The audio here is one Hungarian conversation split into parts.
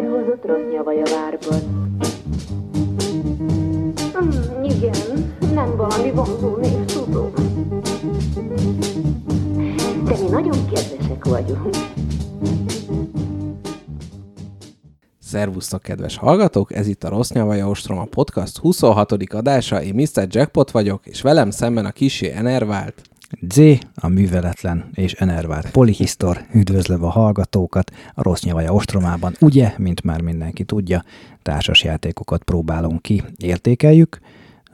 herhozott rossz nyavaj a várban. Mm, igen, nem valami vonzó név, tudom. De mi nagyon kedvesek vagyunk. Szervusztok, kedves hallgatók! Ez itt a Rossz Nyavaja Ostroma Podcast 26. adása. Én Mr. Jackpot vagyok, és velem szemben a kisé enervált. Z, a műveletlen és enervált polihisztor, üdvözlöm a hallgatókat a Rossz Nyavaja Ostromában. Ugye, mint már mindenki tudja, társas játékokat próbálunk ki, értékeljük,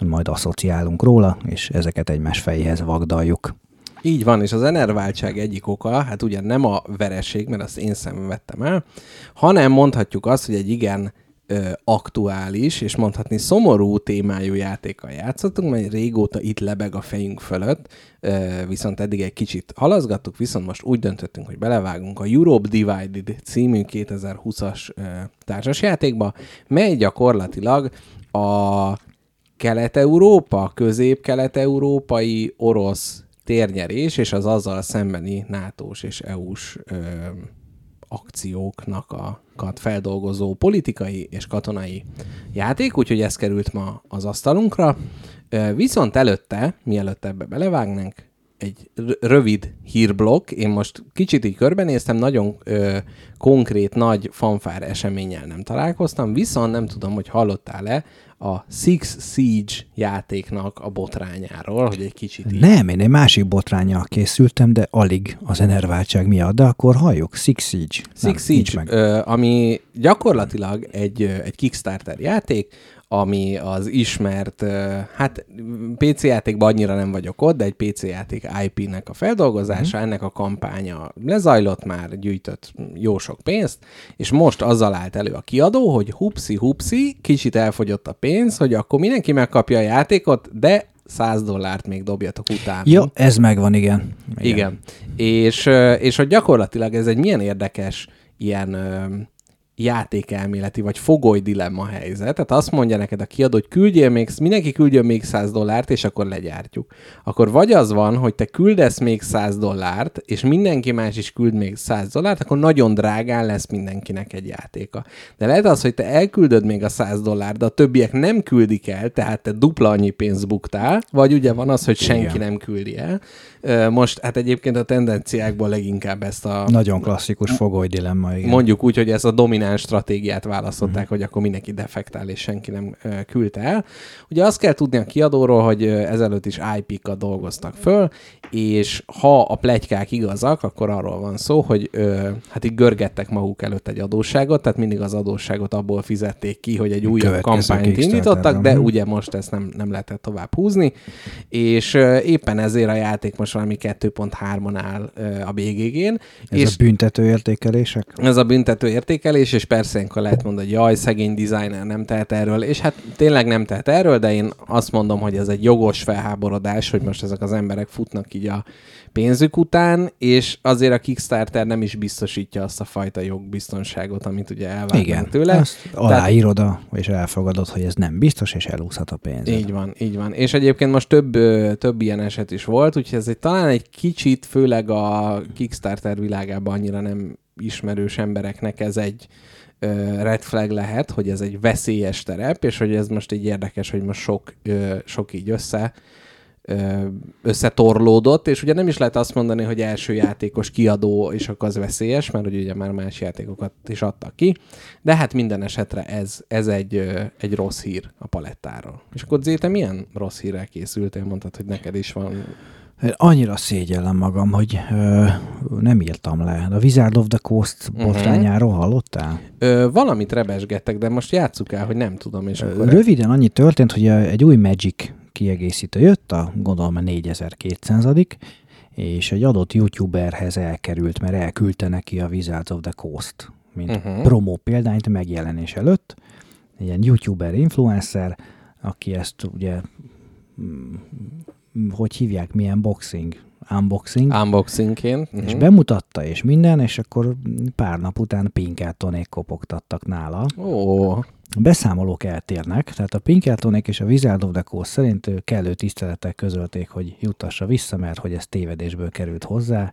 majd asszociálunk róla, és ezeket egymás fejéhez vagdaljuk. Így van, és az enerváltság egyik oka, hát ugye nem a vereség, mert azt én vettem el, hanem mondhatjuk azt, hogy egy igen ö, aktuális, és mondhatni szomorú témájú játékkal játszottunk, mert régóta itt lebeg a fejünk fölött, ö, viszont eddig egy kicsit halaszgattuk, viszont most úgy döntöttünk, hogy belevágunk a Europe Divided című 2020-as ö, társasjátékba, mely gyakorlatilag a Kelet-Európa, közép-kelet-európai orosz térnyerés és az azzal szembeni NATO-s és EU-s akcióknak a feldolgozó politikai és katonai játék, úgyhogy ez került ma az asztalunkra. Viszont előtte, mielőtt ebbe belevágnánk, egy rövid hírblokk. Én most kicsit így körbenéztem, nagyon ö, konkrét, nagy fanfár eseménnyel nem találkoztam, viszont nem tudom, hogy hallottál-e a Six Siege játéknak a botrányáról, hogy egy kicsit így... Nem, én egy másik botrányjal készültem, de alig az enerváltság miatt, de akkor halljuk, Six Siege. Six nem, Siege, meg. Ami gyakorlatilag egy, egy Kickstarter játék, ami az ismert, hát PC játékban annyira nem vagyok ott, de egy PC játék IP-nek a feldolgozása, mm. ennek a kampánya lezajlott már, gyűjtött jó sok pénzt, és most azzal állt elő a kiadó, hogy hupsi-hupsi, kicsit elfogyott a pénz, hogy akkor mindenki megkapja a játékot, de 100 dollárt még dobjatok utána. Jó, ez megvan, igen. Igen. igen. És, és hogy gyakorlatilag ez egy milyen érdekes ilyen játékelméleti vagy fogoly dilemma helyzet. Tehát azt mondja neked a kiadó, hogy küldjél még, mindenki küldjön még 100 dollárt, és akkor legyártjuk. Akkor vagy az van, hogy te küldesz még 100 dollárt, és mindenki más is küld még 100 dollárt, akkor nagyon drágán lesz mindenkinek egy játéka. De lehet az, hogy te elküldöd még a 100 dollárt, de a többiek nem küldik el, tehát te dupla annyi pénzt buktál, vagy ugye van az, hogy senki Igen. nem küldi el. Most hát egyébként a tendenciákból leginkább ezt a... Nagyon klasszikus fogoly dilemma, igen. Mondjuk úgy, hogy ez a domináns stratégiát választották, uh-huh. hogy akkor mindenki defektál, és senki nem küldte el. Ugye azt kell tudni a kiadóról, hogy ezelőtt is IP-kat dolgoztak föl, és ha a plegykák igazak, akkor arról van szó, hogy hát így görgettek maguk előtt egy adósságot, tehát mindig az adósságot abból fizették ki, hogy egy újabb kampányt indítottak, de ugye most ezt nem, nem lehetett tovább húzni, és éppen ezért a játék most valami 2.3-on áll a BGG-n. Ez és a büntető értékelések? Ez a büntető értékelés, és persze akkor lehet mondani, hogy jaj, szegény designer nem tehet erről, és hát tényleg nem tehet erről, de én azt mondom, hogy ez egy jogos felháborodás, hogy most ezek az emberek futnak így a pénzük után, és azért a Kickstarter nem is biztosítja azt a fajta jogbiztonságot, amit ugye elvárnak Igen, tőle. Azt aláírod, Tehát, és elfogadod, hogy ez nem biztos, és elúszhat a pénz. Így van, így van. És egyébként most több, több ilyen eset is volt, úgyhogy ez egy, talán egy kicsit, főleg a Kickstarter világában annyira nem ismerős embereknek ez egy red flag lehet, hogy ez egy veszélyes terep, és hogy ez most így érdekes, hogy most sok, sok így össze összetorlódott, és ugye nem is lehet azt mondani, hogy első játékos kiadó, és akkor az veszélyes, mert ugye már más játékokat is adtak ki, de hát minden esetre ez, ez egy, egy rossz hír a palettáról. És akkor Zéte milyen rossz hírrel készültél? Mondtad, hogy neked is van Annyira szégyellem magam, hogy ö, nem írtam le. A Wizard of the Coast mhm. botrányáról uh-huh. hallottál? Ö, valamit rebesgettek, de most játsszuk el, hogy nem tudom. És akkor Röviden annyi történt, hogy egy új Magic kiegészítő jött, a gondolom a 4200 és egy adott youtuberhez elkerült, mert elküldte neki a Wizards of the Coast, mint uh-huh. promo példányt megjelenés előtt. Egy ilyen youtuber influencer, aki ezt ugye mm, hogy hívják, milyen boxing, unboxing. Unboxingként. Uh-huh. És mhm. bemutatta, és minden, és akkor pár nap után Pinkertonék kopogtattak nála. Ó. Oh. A beszámolók eltérnek, tehát a Pinkertonék és a Wizard of the Coast szerint kellő tiszteletek közölték, hogy jutassa vissza, mert hogy ez tévedésből került hozzá.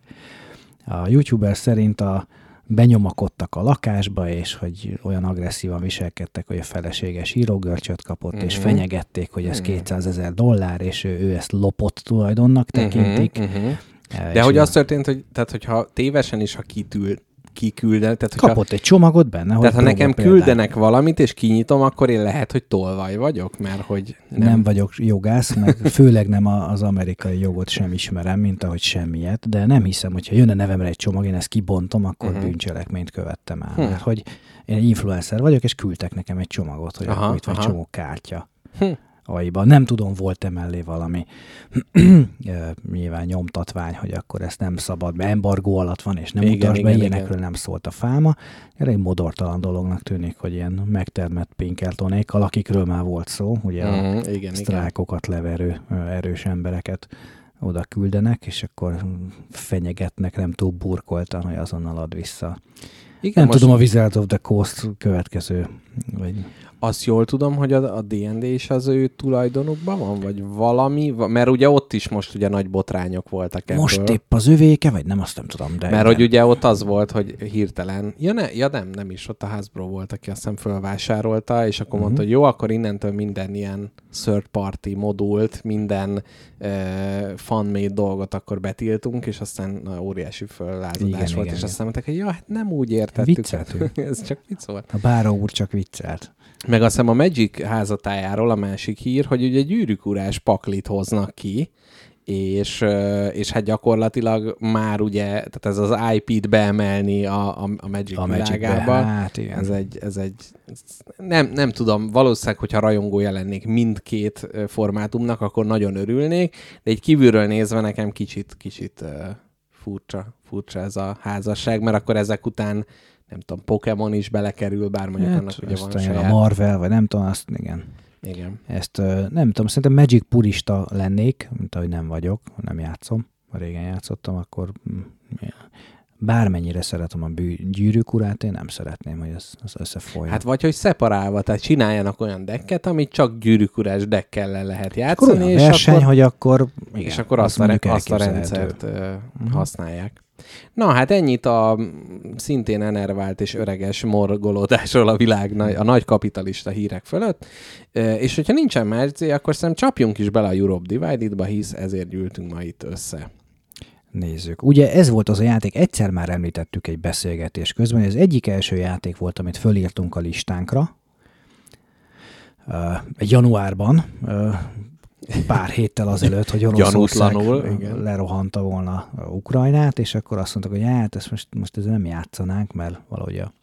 A YouTuber szerint a, benyomakodtak a lakásba, és hogy olyan agresszívan viselkedtek, hogy a feleséges írógörcsöt kapott, uh-huh. és Mhm. fenyegették, hogy ez Mhm. 200 ezer dollár, és ő, ő ezt lopott tulajdonnak tekintik. Uh-huh, uh-huh. De hogy az történt, hogy tehát hogyha tévesen is, ha kitül, kiküldenek, tehát hogyha, Kapott egy csomagot benne, hogy tehát ha nekem példány. küldenek valamit, és kinyitom, akkor én lehet, hogy tolvaj vagyok, mert hogy Nem. nem vagyok jogász, meg főleg nem az amerikai jogot sem ismerem, mint ahogy semmiet, de nem hiszem, hogyha jön a nevemre egy csomag, én ezt kibontom, akkor uh-huh. bűncselekményt követtem el. Hm. Mert hogy én influencer vagyok, és küldtek nekem egy csomagot, hogy Aha, akkor itt van aha. csomó kártya. Hm. Aiba. Nem tudom, volt-e mellé valami nyilván nyomtatvány, hogy akkor ezt nem szabad, mert embargó alatt van, és nem Igen, utasd be, igen, ilyenekről igen. nem szólt a fáma. Elég modortalan dolognak tűnik, hogy ilyen megtermett pinkeltonékkal, akikről már volt szó, ugye a uh-huh, igen, igen. sztrájkokat leverő ö, erős embereket oda küldenek, és akkor fenyegetnek nem túl burkoltan, hogy azonnal ad vissza. igen Nem most tudom, a Wizard of the Coast következő, vagy Azt jól tudom, hogy a, a D&D is az ő tulajdonukban van, vagy valami, va- mert ugye ott is most ugye nagy botrányok voltak ebből. most épp az övéke, vagy nem, azt nem tudom, de Mert igen. hogy ugye ott az volt, hogy hirtelen, ja, ne, ja nem, nem is, ott a Hasbro volt, aki azt hiszem fölvásárolta, és akkor Mhm. mondta, hogy jó, akkor innentől minden ilyen third party modult, minden uh, fan-made dolgot akkor betiltunk, és aztán na, óriási föllázadás Igen, volt, igen, és igen. aztán mondták, hogy ja, hát nem úgy értettük. Vicceltünk. Ez csak vicc volt. A báró úr csak viccelt. Meg azt hiszem a Magic házatájáról a másik hír, hogy ugye gyűrűkúrás paklit hoznak ki, és, és hát gyakorlatilag már ugye, tehát ez az IP-t beemelni a, a, a Magic, A világába, hát igen. ez egy, ez egy nem, nem tudom, valószínűleg, hogyha rajongója lennék mindkét formátumnak, akkor nagyon örülnék, de egy kívülről nézve nekem kicsit, kicsit furcsa, furcsa ez a házasság, mert akkor ezek után nem tudom, Pokémon is belekerül, bár mondjuk Hát, annak ugye van saját. a Marvel, vagy nem tudom, azt igen. Igen. Ezt nem tudom, szerintem Magic purista lennék, mint ahogy nem vagyok, nem játszom. Ha régen játszottam, akkor mm, bármennyire szeretem a bű, gyűrűk urát, én nem szeretném, hogy ez, ez összefolyjon. Hát vagy, hogy szeparálva, tehát csináljanak olyan dekket, amit csak gyűrűkurás deckkel le lehet akkor játszani, olyan és verseny, akkor, hogy akkor igen, és akkor azt, a, mondjuk azt a rendszert Mhm. használják. Na, hát ennyit a szintén enervált és öreges morgolódásról a világ a nagy kapitalista hírek fölött. És hogyha nincsen cél, akkor szerintem csapjunk is bele a Europe Divided-ba, hisz ezért gyűltünk ma itt össze. Nézzük. Ugye ez volt az a játék, egyszer már említettük egy beszélgetés közben, az egyik első játék volt, amit fölírtunk a listánkra, uh, januárban, pár héttel azelőtt, hogy Oroszország lerohanta volna Ukrajnát, és akkor azt mondtak, hogy hát ezt most, most ezzel nem játszanánk, mert valahogy a,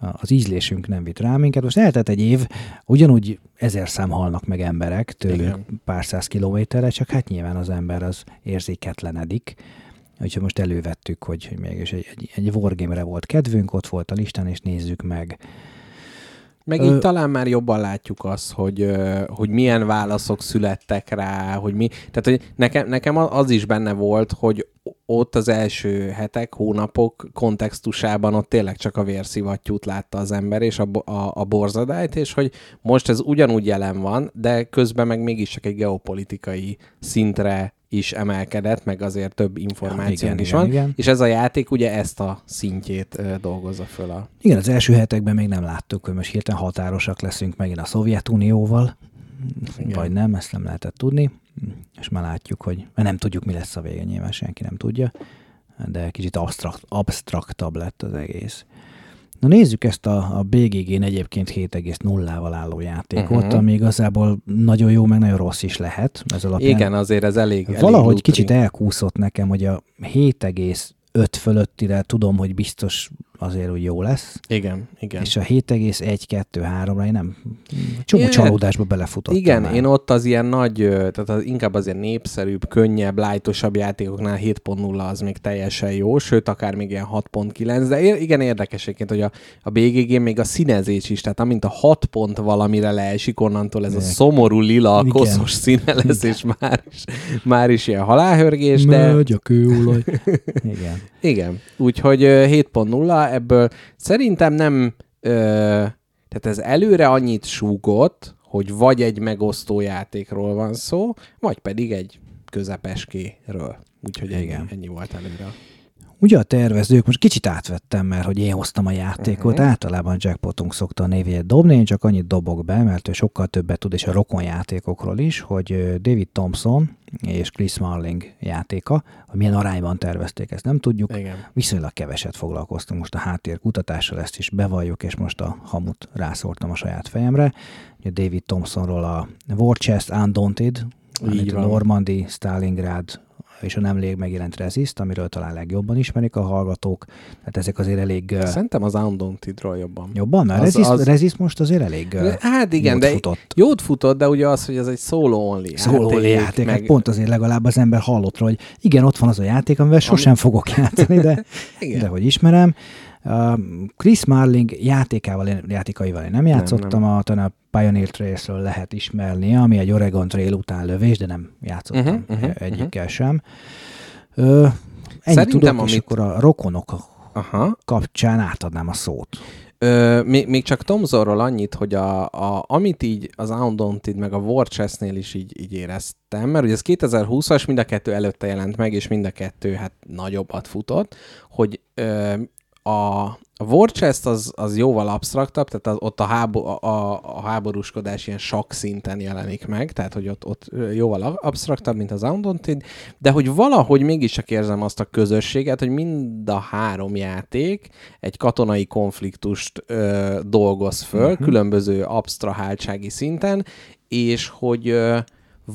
az ízlésünk nem vitt rá minket. Most eltelt egy év, ugyanúgy ezer szám halnak meg emberek tőlünk Igen. pár száz kilométerre, csak hát nyilván az ember az érzéketlenedik. Úgyhogy most elővettük, hogy, hogy mégis egy, egy, egy wargame-re volt kedvünk, ott volt a listán, és nézzük meg. Meg Ö- így talán már jobban látjuk azt, hogy, hogy milyen válaszok születtek rá, hogy mi... Tehát, hogy nekem, nekem az is benne volt, hogy ott az első hetek, hónapok kontextusában ott tényleg csak a vérszivattyút látta az ember, és a, a, a borzadályt, és hogy most ez ugyanúgy jelen van, de közben meg mégis csak egy geopolitikai szintre is emelkedett, meg azért több információnk igen, is igen, van, igen. és ez a játék ugye ezt a szintjét dolgozza föl a... Igen, az első hetekben még nem láttuk, hogy most hirtelen határosak leszünk megint a Szovjetunióval, Igen. vagy nem, ezt nem lehetett tudni, és már látjuk, hogy nem tudjuk, mi lesz a vége, nyilván senki nem tudja, de kicsit abstrakt, abstraktabb lett az egész. Na nézzük ezt a, a BGG-n egyébként 7,0-val álló játékot, uh-huh. ami igazából nagyon jó, meg nagyon rossz is lehet. Ez alapján Igen, azért ez elég... elég Valahogy lútri. kicsit elkúszott nekem, hogy a 7,5 fölöttire tudom, hogy biztos azért úgy jó lesz, Igen, igen. és a 7,1-2-3-ra én nem csomó Igen. csalódásba belefutottam Igen, már. én ott az ilyen nagy, tehát az, inkább az ilyen népszerűbb, könnyebb, lájtosabb játékoknál 7.0 az még teljesen jó, sőt, akár még ilyen 6.9, de igen érdekes egyébként, hogy a, a BGG még a színezés is, tehát amint a 6 pont valamire leesik, onnantól ez a Igen. szomorú lila, Igen. koszos színe lesz, és már is, már is ilyen halálhörgés, de... Megy a kőolaj. Igen. Igen, úgyhogy ö, 7.0, ebből szerintem nem, ö, tehát ez előre annyit súgott, hogy vagy egy megosztó játékról van szó, vagy pedig egy közepeskéről. Úgyhogy Igen. ennyi volt előre. Ugye a tervezők, most kicsit átvettem, mert hogy én hoztam a játékot, Mhm. általában Jackpotunk szokta a névét dobni, én csak annyit dobok be, mert ő sokkal többet tud, és a rokon játékokról is, hogy David Thompson és Chris Marling játéka, hogy milyen arányban tervezték, ezt nem tudjuk. Igen. Viszonylag keveset foglalkoztunk most a háttérkutatással, ezt is bevalljuk, és most a hamut rászórtam a saját fejemre. Ugye David Thompsonról a War Chest Undaunted, Így amit van. Normandy, Stalingrad és a nemrég megjelent Resist, amiről talán legjobban ismerik a hallgatók. Tehát ezek azért elég Szerintem az Undauntedról jobban. jobban, mert Az- Resist, az- Resist most azért elég Hát igen, jót de futott. jót futott, de ugye az, hogy ez egy solo only Szóló játék, játék, meg... meg, pont azért legalább az ember hallott hogy igen, ott van az a játék, amivel sosem fogok játszani, de, de hogy ismerem. Chris Marling játékával, játékaival én nem játszottam, nem. a, talán a Pioneer Trace-ről lehet ismerni, ami egy Oregon Trail után lövés, de nem játszottam uh-huh, uh-huh, egyikkel sem. Uh, ennyit Szerintem, tudok, és amit- akkor a rokonok Aha. kapcsán átadnám a szót. Ö, még, még csak Tomzorról annyit, hogy a, a, amit így az Undaunted meg a War Chest-nél is így, így éreztem, mert ugye ez 2020-as, mind a kettő előtte jelent meg, és mind a kettő hát nagyobbat futott, hogy ö, a, a War Chest az, az jóval absztraktabb, tehát az, ott a, hábo, a, a, háborúskodás ilyen sok szinten jelenik meg, tehát hogy ott, ott jóval absztraktabb, mint az Undaunted, de hogy valahogy mégiscsak érzem azt a közösséget, hogy mind a három játék egy katonai konfliktust ö, dolgoz föl, uh-huh. különböző absztraháltsági szinten, és hogy ö,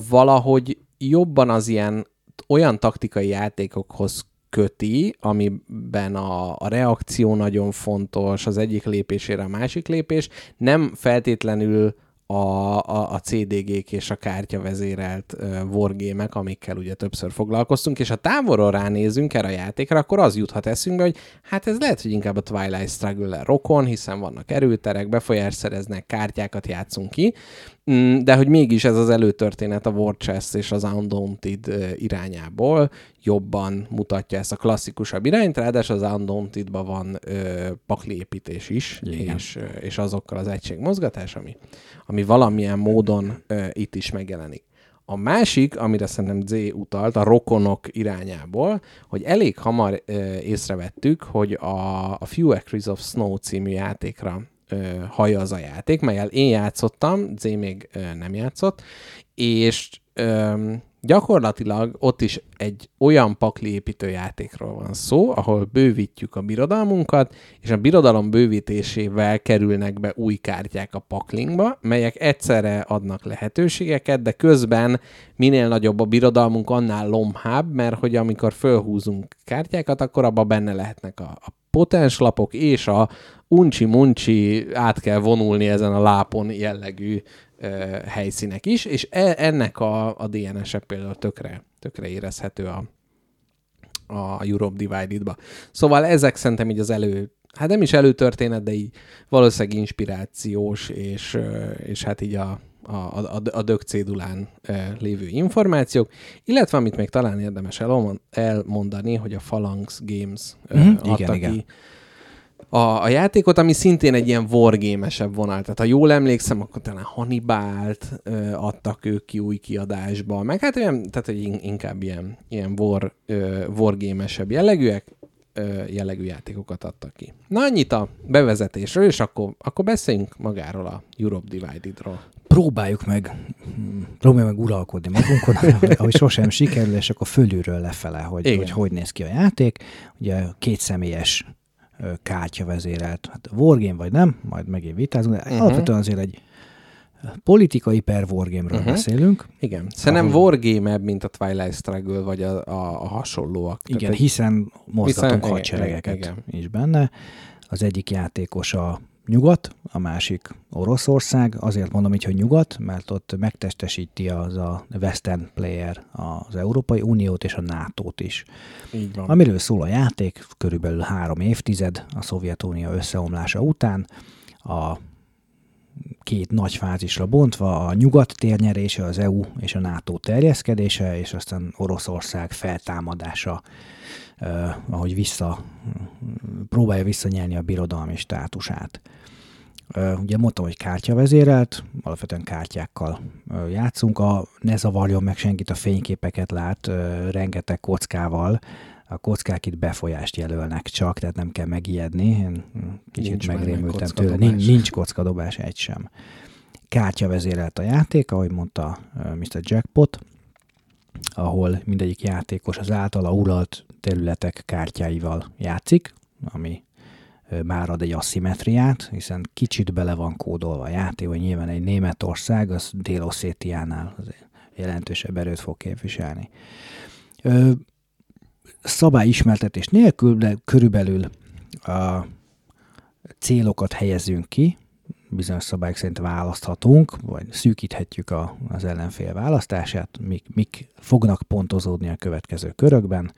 valahogy jobban az ilyen olyan taktikai játékokhoz köti, amiben a, a reakció nagyon fontos, az egyik lépésére a másik lépés, nem feltétlenül a, a, a CDG-k és a kártyavezérelt uh, wargémek, amikkel ugye többször foglalkoztunk, és ha távolról ránézünk erre a játékra, akkor az juthat eszünkbe, hogy hát ez lehet, hogy inkább a Twilight struggle rokon, hiszen vannak erőterek, befolyás szereznek, kártyákat játszunk ki, de hogy mégis ez az előtörténet a War Chest és az Undaunted irányából jobban mutatja ezt a klasszikusabb irányt, ráadásul az Undaunted-ban van ö, pakliépítés is, Igen. és, és azokkal az egységmozgatás, ami, ami valamilyen módon ö, itt is megjelenik. A másik, amire szerintem Z utalt, a rokonok irányából, hogy elég hamar ö, észrevettük, hogy a, a Few Acres of Snow című játékra ö, haja az a játék, melyel én játszottam, Z még ö, nem játszott, és ö, gyakorlatilag ott is egy olyan pakli építő játékról van szó, ahol bővítjük a birodalmunkat, és a birodalom bővítésével kerülnek be új kártyák a paklingba, melyek egyszerre adnak lehetőségeket, de közben minél nagyobb a birodalmunk, annál lomhább, mert hogy amikor fölhúzunk kártyákat, akkor abban benne lehetnek a, a potens lapok és a uncsi-muncsi át kell vonulni ezen a lápon jellegű ö, helyszínek is, és e, ennek a, a DNS-e például tökre, tökre érezhető a, a Europe Divided-ba. Szóval ezek szerintem így az elő, hát nem is előtörténet, de így valószínűleg inspirációs, és, és hát így a, a, a, a dög cédulán lévő információk, illetve amit még talán érdemes elmon- elmondani, hogy a Phalanx Games ö, Mhm, adta igen, ki igen. A, a játékot, ami szintén egy ilyen wargame-esebb vonal. Tehát ha jól emlékszem, akkor talán Hannibalt ö, adtak ők ki új kiadásba, meg hát olyan, tehát hogy in- inkább ilyen, ilyen war, ö, wargame-esebb jellegűek, ö, jellegű játékokat adtak ki. Na, annyit a bevezetésről, és akkor, akkor beszéljünk magáról a Europe Divided-ról. próbáljuk meg, próbáljuk meg uralkodni magunkon, ahogy sosem sikerül, és akkor fölülről lefele, hogy Igen. hogy, hogy néz ki a játék. Ugye két személyes kártya vezérelt, hát wargame vagy nem, majd megint vitázunk, de Mhm. alapvetően azért egy politikai per wargame-ről Mhm. beszélünk. Igen. Szerintem Ahol- wargame mint a Twilight Struggle, vagy a, a, a hasonlóak. Igen, Tehát hiszen mozgatunk igen, hadseregeket igen. is benne. Az egyik játékos a nyugat, a másik Oroszország. Azért mondom így, hogy nyugat, mert ott megtestesíti az a Western player az Európai Uniót és a NATO-t is. így van. Amiről szól a játék, körülbelül három évtized a Szovjetunió összeomlása után, a két nagy fázisra bontva, a nyugat térnyerése, az EU és a NATO terjeszkedése, és aztán Oroszország feltámadása, eh, ahogy vissza, próbálja visszanyerni a birodalmi státusát. Ugye mondtam, hogy kártyavezérelt, alapvetően kártyákkal játszunk. A, ne zavarjon meg senkit, a fényképeket lát rengeteg kockával, a kockák itt befolyást jelölnek csak, tehát nem kell megijedni. Én kicsit Nincs megrémültem tőle. Nincs, nincs kockadobás egy sem. Kártya vezérelt a játék, ahogy mondta Mr. Jackpot, ahol mindegyik játékos az általa uralt területek kártyáival játszik, ami már ad egy asszimetriát, hiszen kicsit bele van kódolva a játék, hogy nyilván egy Németország, az Dél-Oszétiánál jelentősebb erőt fog képviselni. Ö, szabályismertetés nélkül, de körülbelül a célokat helyezünk ki, bizonyos szabályok szerint választhatunk, vagy szűkíthetjük a, az ellenfél választását, mik, mik fognak pontozódni a következő körökben,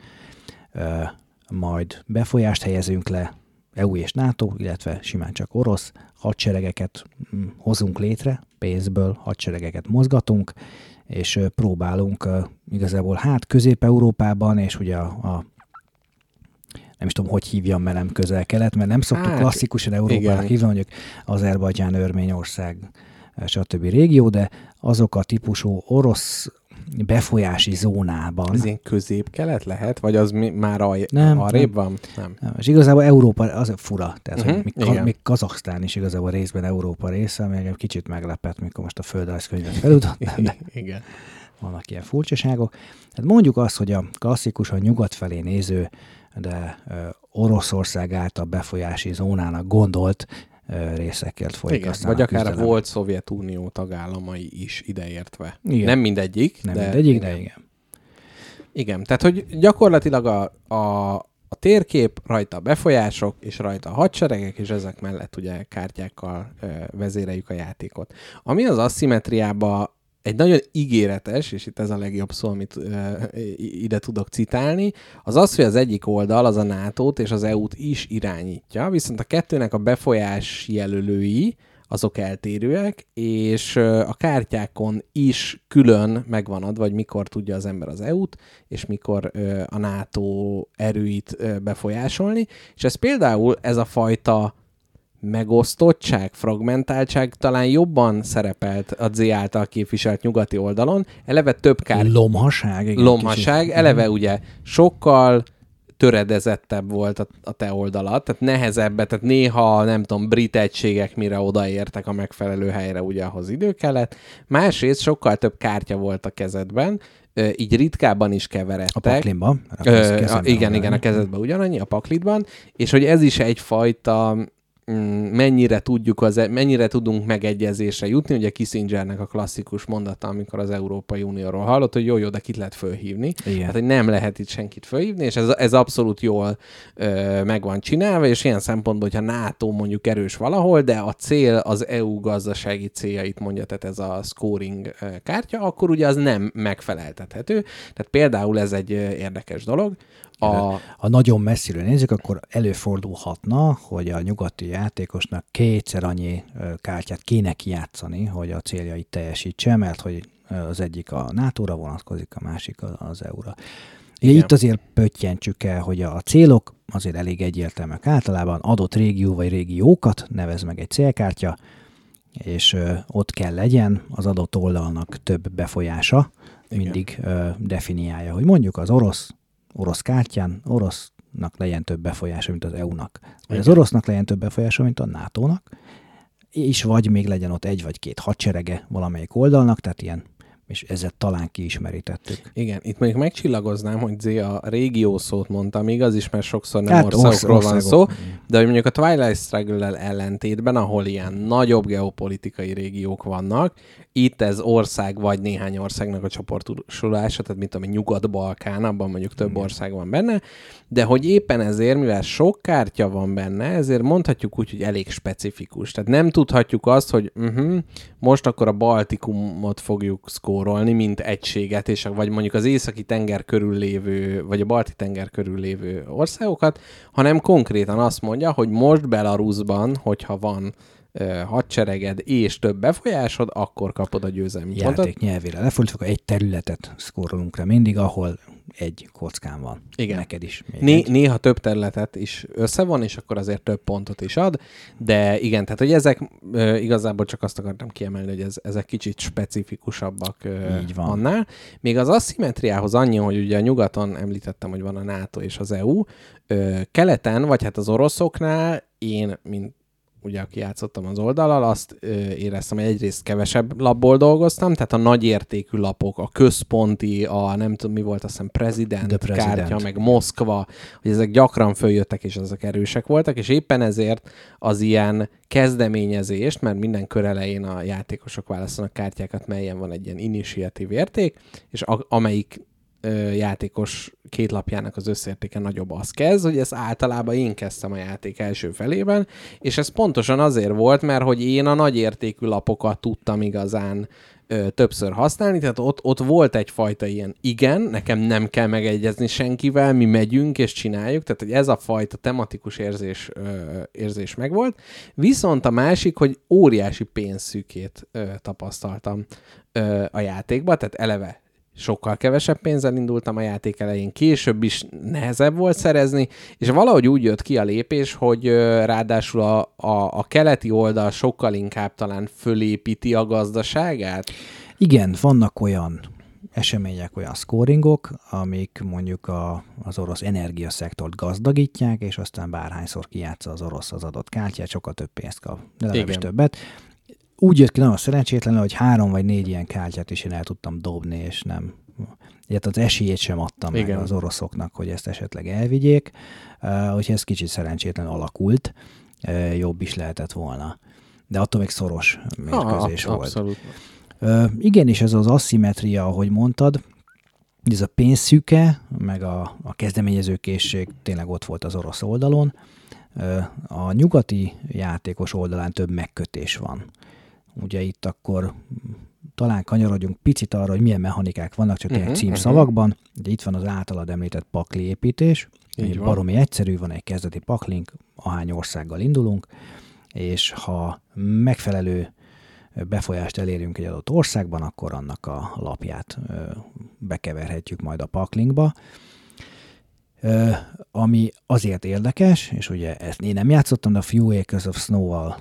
majd befolyást helyezünk le EU és NATO, illetve simán csak orosz hadseregeket mm, hozunk létre, pénzből hadseregeket mozgatunk, és próbálunk igazából hát Közép-Európában, és ugye a, a nem is tudom, hogy hívjam velem közel-kelet, mert nem szoktuk Hát, klasszikusan Európának hívni, mondjuk Azerbajdzsán, Örményország, stb. régió, de azok a típusú orosz befolyási zónában, Ez ilyen közép-kelet lehet? Vagy az mi, már a, Nem, arrébb van? Nem. Nem, és igazából Európa, az fura, tehát uh-huh, Mhm, hogy még, igen. Ka- még Kazaksztán is igazából részben Európa része, ami engem kicsit meglepett, mikor most a földrajzkönyvet feludottam, de Igen. vannak ilyen furcsaságok. Hát mondjuk azt, hogy a klasszikusan nyugat felé néző, de Oroszország által befolyási zónának gondolt ö, részekkel folyik Igen. aztán Vagy a akár a volt Szovjetunió tagállamai is ideértve. Igen. Nem mindegyik, Nem de mindegyik, igen. de igen. Igen, tehát hogy gyakorlatilag a, a, a térkép, rajta a befolyások, és rajta a hadseregek, és ezek mellett ugye kártyákkal ö, vezéreljük a játékot. Ami az asszimetriába egy nagyon ígéretes, és itt ez a legjobb szó, amit ö, ide tudok citálni, az az, hogy az egyik oldal az a nato és az EU-t is irányítja, viszont a kettőnek a befolyás jelölői, azok eltérőek, és a kártyákon is külön megvan adva, hogy mikor tudja az ember az EU-t, és mikor a NATO erőit befolyásolni. És ez például ez a fajta megosztottság, fragmentáltság talán jobban szerepelt a Z által képviselt nyugati oldalon. Eleve több kár Lomhaság. Igen, lomhaság, kicsit. eleve ugye sokkal töredezettebb volt a, a te oldalad, tehát nehezebb, tehát néha, nem tudom, brit egységek mire odaértek a megfelelő helyre, ugye ahhoz idő kellett. Másrészt sokkal több kártya volt a kezedben, így ritkábban is A keveredtek. paklimba. mert a Ö, a, igen, igen, a kezedben ugyanannyi, a paklitban, és hogy ez is egyfajta mennyire tudjuk, az, mennyire tudunk megegyezésre jutni, ugye Kissingernek a klasszikus mondata, amikor az Európai Unióról hallott, hogy jó, jó, de kit lehet fölhívni. Igen. Hát, hogy nem lehet itt senkit fölhívni, és ez, ez abszolút jól ö, meg van csinálva, és ilyen szempontból, hogyha NATO mondjuk erős valahol, de a cél az EU gazdasági céljait mondja, tehát ez a scoring kártya, akkor ugye az nem megfeleltethető. Tehát például ez egy érdekes dolog. A, Ha nagyon messziről nézzük, akkor előfordulhatna, hogy a nyugati játékosnak kétszer annyi kártyát kéne kijátszani, hogy a céljait teljesítse, mert hogy az egyik a NATO-ra vonatkozik, a másik a- az EU-ra. Igen. itt azért pöttyentsük el, hogy a célok azért elég egyértelműek. Általában adott régió vagy régiókat nevez meg egy célkártya, és ott kell legyen az adott oldalnak több befolyása, Igen. mindig ö, definiálja, hogy mondjuk az orosz, orosz kártyán orosznak legyen több befolyása, mint az EU-nak. Vagy az orosznak legyen több befolyása, mint a NATO-nak, és vagy még legyen ott egy vagy két hadserege valamelyik oldalnak, tehát ilyen, és ezzel talán kiismerítettük. igen, itt mondjuk megcsillagoznám, hogy Z a régió szót mondta, még az is, mert sokszor nem Hát országokról orsz- van országok. szó, de hogy mondjuk a Twilight Struggle-lel ellentétben, ahol ilyen nagyobb geopolitikai régiók vannak, itt ez ország vagy néhány országnak a csoportosulása, tehát mint én, Nyugat-Balkán, abban mondjuk több ország van benne, de hogy éppen ezért, mivel sok kártya van benne, ezért mondhatjuk úgy, hogy elég specifikus. Tehát nem tudhatjuk azt, hogy uh-huh, most akkor a Baltikumot fogjuk szkórolni, mint egységet, és vagy mondjuk az északi tenger körül lévő, vagy a balti tenger körül lévő országokat, hanem konkrétan azt mondja, hogy most Belarusban, hogyha van hadsereged és több befolyásod, akkor kapod a győzelmi pontot. Játék nyelvére lefordítva egy területet szkorolunk rá mindig, ahol egy kockán van. Igen. Neked is. Né- néha több területet is összevon, és akkor azért több pontot is ad, de igen, tehát hogy ezek ö, igazából csak azt akartam kiemelni, hogy ez, ezek kicsit specifikusabbak ö, Így van. annál. Még az aszimetriához annyi, hogy ugye a nyugaton említettem, hogy van a NATO és az EU, ö, keleten, vagy hát az oroszoknál én, mint ugye aki játszottam az oldalal, azt ö, éreztem, hogy egyrészt kevesebb lapból dolgoztam, tehát a nagy értékű lapok, a központi, a nem tudom mi volt, azt hiszem President, The President. kártya, meg Moszkva, hogy ezek gyakran följöttek, és ezek erősek voltak, és éppen ezért az ilyen kezdeményezést, mert minden kör elején a játékosok választanak kártyákat, melyen van egy ilyen initiatív érték, és a, amelyik játékos két lapjának az összértéke nagyobb az kezd, hogy ezt általában én kezdtem a játék első felében, és ez pontosan azért volt, mert hogy én a nagy értékű lapokat tudtam igazán ö, többször használni, tehát ott, ott volt egyfajta ilyen igen, nekem nem kell megegyezni senkivel, mi megyünk és csináljuk, tehát hogy ez a fajta tematikus érzés, ö, érzés megvolt. Viszont a másik, hogy óriási pénzszűkét ö, tapasztaltam a játékba, tehát eleve sokkal kevesebb pénzzel indultam a játék elején, később is nehezebb volt szerezni, és valahogy úgy jött ki a lépés, hogy ráadásul a, a, a keleti oldal sokkal inkább talán fölépíti a gazdaságát. Igen, vannak olyan események, olyan scoringok, amik mondjuk a, az orosz energiaszektort gazdagítják, és aztán bárhányszor kijátsza az orosz az adott kártyát, sokkal több pénzt kap, de Igen. többet. Úgy jött ki nagyon szerencsétlenül, hogy három vagy négy ilyen kártyát is én el tudtam dobni, és nem Ilyet az esélyét sem adtam meg Igen. az oroszoknak, hogy ezt esetleg elvigyék, uh, úgyhogy ez kicsit szerencsétlen alakult, uh, jobb is lehetett volna. De attól még szoros mérkőzés Ah, volt. abszolút. Ö, igenis, ez az asszimetria, ahogy mondtad, ez a pénzszűke, meg a, a kezdeményezőkészség tényleg ott volt az orosz oldalon. A nyugati játékos oldalán több megkötés van. Ugye itt akkor talán kanyarodjunk picit arra, hogy milyen mechanikák vannak, csak uh-huh, Mhm, címszavakban. Ugye itt van az általad említett pakli építés, egy baromi egyszerű, van egy kezdeti paklink, ahány országgal indulunk, és ha megfelelő befolyást elérünk egy adott országban, akkor annak a lapját bekeverhetjük majd a paklinkba. Ami azért érdekes, és ugye ezt én nem játszottam, de a Few Acres of Snow-val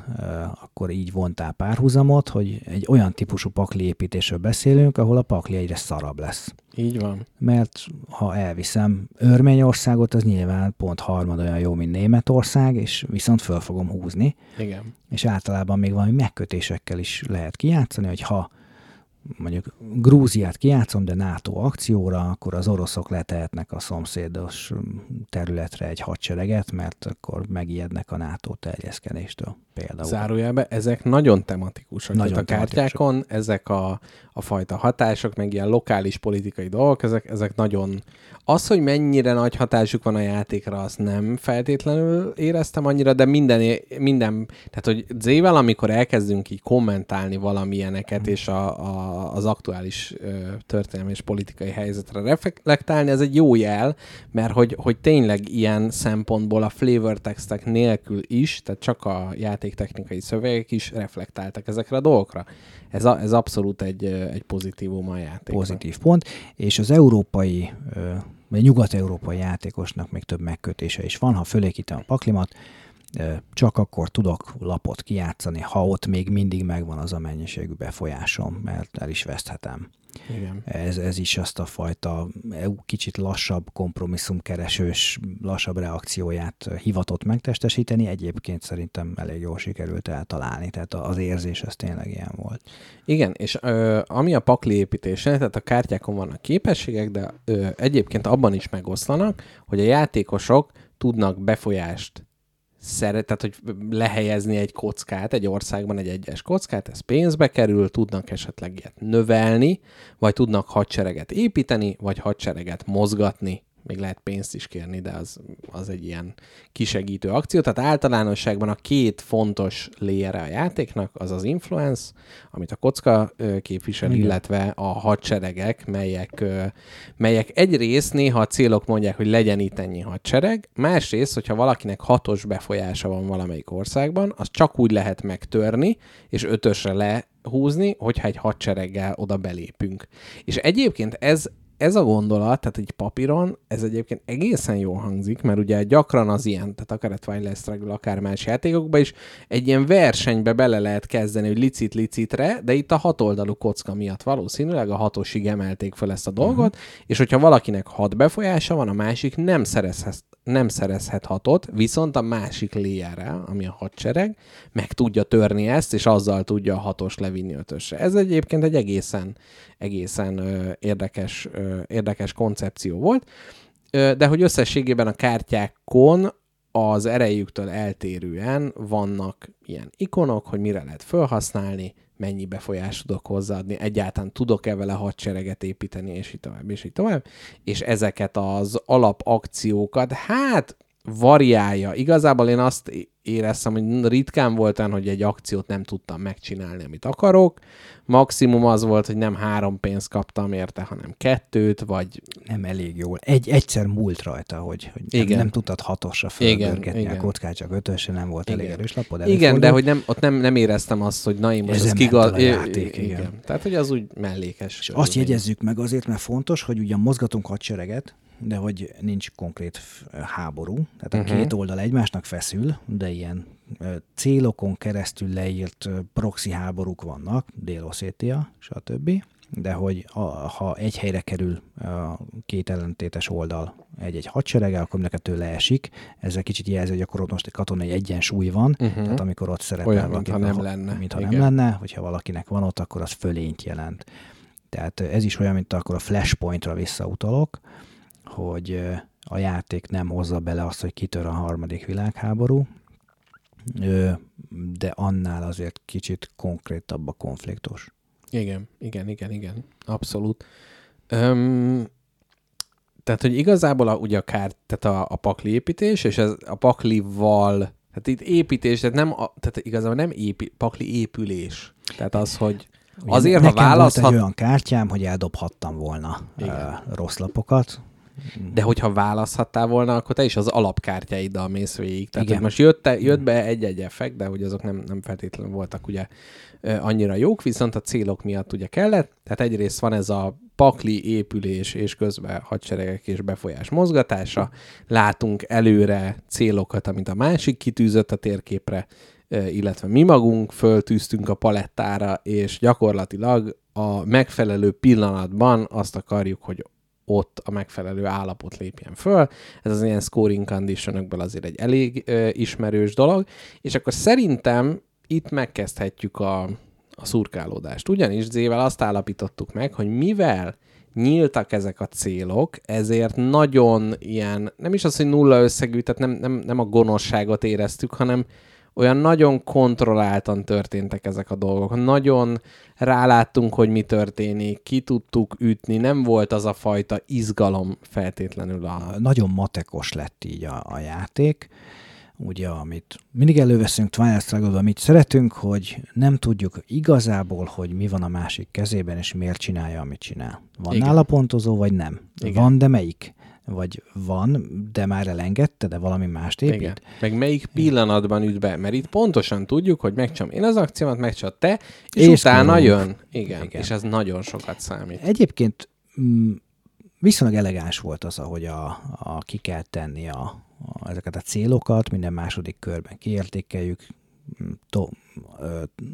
akkor így vontál párhuzamot, hogy egy olyan típusú pakli építésről beszélünk, ahol a pakli egyre szarabb lesz Így van. mert ha elviszem Örményországot, az nyilván pont harmad olyan jó, mint Németország, és viszont föl fogom húzni, Igen. és általában még valami megkötésekkel is lehet kijátszani, hogy ha mondjuk Grúziát kijátszom, de NATO akcióra, akkor az oroszok letehetnek a szomszédos területre egy hadsereget, mert akkor megijednek a NATO terjeszkedéstől például. Zárójelbe, ezek nagyon tematikusak. Nagyon Tehát a kártyákon ezek a, a fajta hatások, meg ilyen lokális politikai dolgok, ezek, ezek nagyon... Az, hogy mennyire nagy hatásuk van a játékra, azt nem feltétlenül éreztem annyira, de minden, minden tehát hogy Z-vel, amikor elkezdünk így kommentálni valamilyeneket, és a, a, az aktuális történelmi és politikai helyzetre reflektálni, ez egy jó jel, mert hogy, hogy tényleg ilyen szempontból a flavor textek nélkül is, tehát csak a játéktechnikai szövegek is reflektáltak ezekre a dolgokra. Ez, a, ez abszolút egy, egy pozitívum a játékban. pozitív pont, és az európai, vagy nyugat-európai játékosnak még több megkötése is van. Ha fölépítem a paklimat, csak akkor tudok lapot kijátszani, ha ott még mindig megvan az a mennyiségű befolyásom, mert el is veszthetem. Igen. Ez, ez is azt a fajta EU kicsit lassabb, kompromisszumkeresős, lassabb reakcióját hivatott megtestesíteni. Egyébként szerintem elég jól sikerült eltalálni, tehát az érzés az tényleg ilyen volt. Igen, és ö, ami a pakli építése, tehát a kártyákon vannak képességek, de ö, egyébként abban is megoszlanak, hogy a játékosok tudnak befolyást szeret, tehát hogy lehelyezni egy kockát, egy országban egy egyes kockát, ez pénzbe kerül, tudnak esetleg ilyet növelni, vagy tudnak hadsereget építeni, vagy hadsereget mozgatni még lehet pénzt is kérni, de az, az egy ilyen kisegítő akció. Tehát általánosságban a két fontos layer a játéknak, az az influence, amit a kocka képvisel, Igen. illetve a hadseregek, melyek, melyek egyrészt néha a célok mondják, hogy legyen itt ennyi hadsereg, másrészt, hogyha valakinek hatos befolyása van valamelyik országban, az csak úgy lehet megtörni, és ötösre lehúzni, hogyha egy hadsereggel oda belépünk. És egyébként ez ez a gondolat, tehát egy papíron, ez egyébként egészen jól hangzik, mert ugye gyakran az ilyen, tehát akár a Twilight Struggle, akár más játékokban is egy ilyen versenybe bele lehet kezdeni, hogy licit licitre, de itt a hatoldalú kocka miatt valószínűleg a hatosig emelték fel ezt a dolgot, uh-huh. és hogyha valakinek hat befolyása van, a másik nem szerezhet, nem szerezhet hatot, viszont a másik léjére, ami a hadsereg, meg tudja törni ezt, és azzal tudja a hatos levinni ötösre. Ez egyébként egy egészen, egészen ö, érdekes, ö, érdekes koncepció volt, ö, de hogy összességében a kártyákon az erejüktől eltérően vannak ilyen ikonok, hogy mire lehet felhasználni, mennyi befolyást tudok hozzáadni, egyáltalán tudok-e vele hadsereget építeni, és így tovább, és így tovább. És ezeket az alapakciókat, hát variálja. Igazából én azt éreztem, hogy ritkán volt olyan, hogy egy akciót nem tudtam megcsinálni, amit akarok. Maximum az volt, hogy nem három pénzt kaptam érte, hanem kettőt, vagy... Nem elég jól. Egy, egyszer múlt rajta, hogy, hogy igen. Nem, nem tudtad hatosra felbörgetni a kockát, csak ötösre nem volt igen. elég erős lapod. Igen, de hogy nem, ott nem, nem éreztem azt, hogy na én most ez kigaz... A játék, igen. igen. Tehát, hogy az úgy mellékes. És azt jegyezzük meg azért, mert fontos, hogy ugyan mozgatunk hadsereget, de hogy nincs konkrét háború. Tehát a uh-huh. két oldal egymásnak feszül, de ilyen célokon keresztül leírt proxy háborúk vannak, Dél-Oszétia, stb. De hogy a, ha egy helyre kerül a két ellentétes oldal egy-egy hadserege, akkor mindenkettő leesik. Ezzel kicsit jelzi, hogy akkor ott most egy katonai egyensúly van, uh-huh. tehát amikor ott szerepel Olyan, valaki, mintha nem lenne. Mintha nem lenne, hogyha valakinek van ott, akkor az fölényt jelent. Tehát ez is olyan, mint akkor a flashpointra visszautalok, hogy a játék nem hozza bele azt, hogy kitör a harmadik világháború, de annál azért kicsit konkrétabb a konfliktus. Igen, igen, igen, igen, abszolút. Öm, tehát, hogy igazából a, ugye a kár, tehát a, a pakli építés, és ez a paklival, tehát itt építés, tehát, nem, a, tehát igazából nem épi, pakli épülés. Tehát az, hogy ugye azért, ha választhat... volt egy olyan kártyám, hogy eldobhattam volna Igen. rossz lapokat, de hogyha választhattál volna, akkor te is az alapkártyáiddal mész végig. Tehát, Igen. most jött, jött be egy-egy effekt, de hogy azok nem, nem feltétlenül voltak ugye annyira jók, viszont a célok miatt ugye kellett. Tehát egyrészt van ez a pakli épülés és közben hadseregek és befolyás mozgatása. Látunk előre célokat, amit a másik kitűzött a térképre, illetve mi magunk föltűztünk a palettára, és gyakorlatilag a megfelelő pillanatban azt akarjuk, hogy ott a megfelelő állapot lépjen föl. Ez az ilyen scoring conditionokból azért egy elég ö, ismerős dolog, és akkor szerintem itt megkezdhetjük a, a szurkálódást. Ugyanis Zével azt állapítottuk meg, hogy mivel nyíltak ezek a célok, ezért nagyon ilyen, nem is az, hogy nulla összegű, tehát nem, nem, nem a gonoszságot éreztük, hanem olyan nagyon kontrolláltan történtek ezek a dolgok. Nagyon ráláttunk, hogy mi történik, ki tudtuk ütni, nem volt az a fajta izgalom feltétlenül. A... Nagyon matekos lett így a, a játék ugye, amit mindig előveszünk Twilight struggle amit szeretünk, hogy nem tudjuk igazából, hogy mi van a másik kezében, és miért csinálja, amit csinál. Van Igen. nála pontozó, vagy nem? Igen. Van, de melyik? Vagy van, de már elengedte, de valami mást épít. Igen. Meg melyik pillanatban üt be, mert itt pontosan tudjuk, hogy megcsom én az akciómat, megcsom te, és, és utána move. jön. Igen, Igen, és ez nagyon sokat számít. Egyébként mm, viszonylag elegáns volt az, ahogy a, a ki kell tenni a, a, ezeket a célokat, minden második körben kiértékeljük,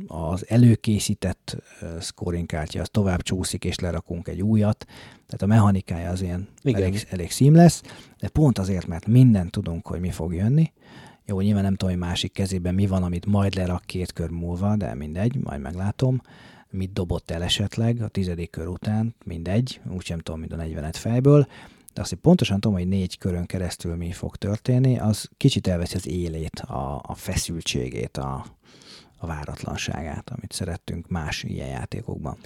az előkészített scoring kártya az tovább csúszik, és lerakunk egy újat. Tehát a mechanikája az ilyen Igen. elég, elég lesz, de pont azért, mert mindent tudunk, hogy mi fog jönni. Jó, nyilván nem tudom, hogy másik kezében mi van, amit majd lerak két kör múlva, de mindegy, majd meglátom. Mit dobott el esetleg a tizedik kör után, mindegy, úgysem tudom, mind a 40 fejből de azt, hogy pontosan tudom, hogy négy körön keresztül mi fog történni, az kicsit elveszi az élét, a, a feszültségét, a, a váratlanságát, amit szerettünk más ilyen játékokban.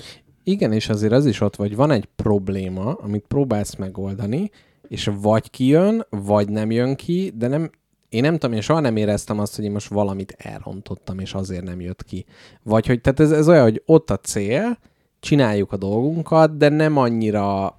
Igen, és azért az is ott, hogy van egy probléma, amit próbálsz megoldani, és vagy kijön, vagy nem jön ki, de nem, én nem tudom, én soha nem éreztem azt, hogy én most valamit elrontottam, és azért nem jött ki. Vagy hogy, tehát ez, ez olyan, hogy ott a cél, csináljuk a dolgunkat, de nem annyira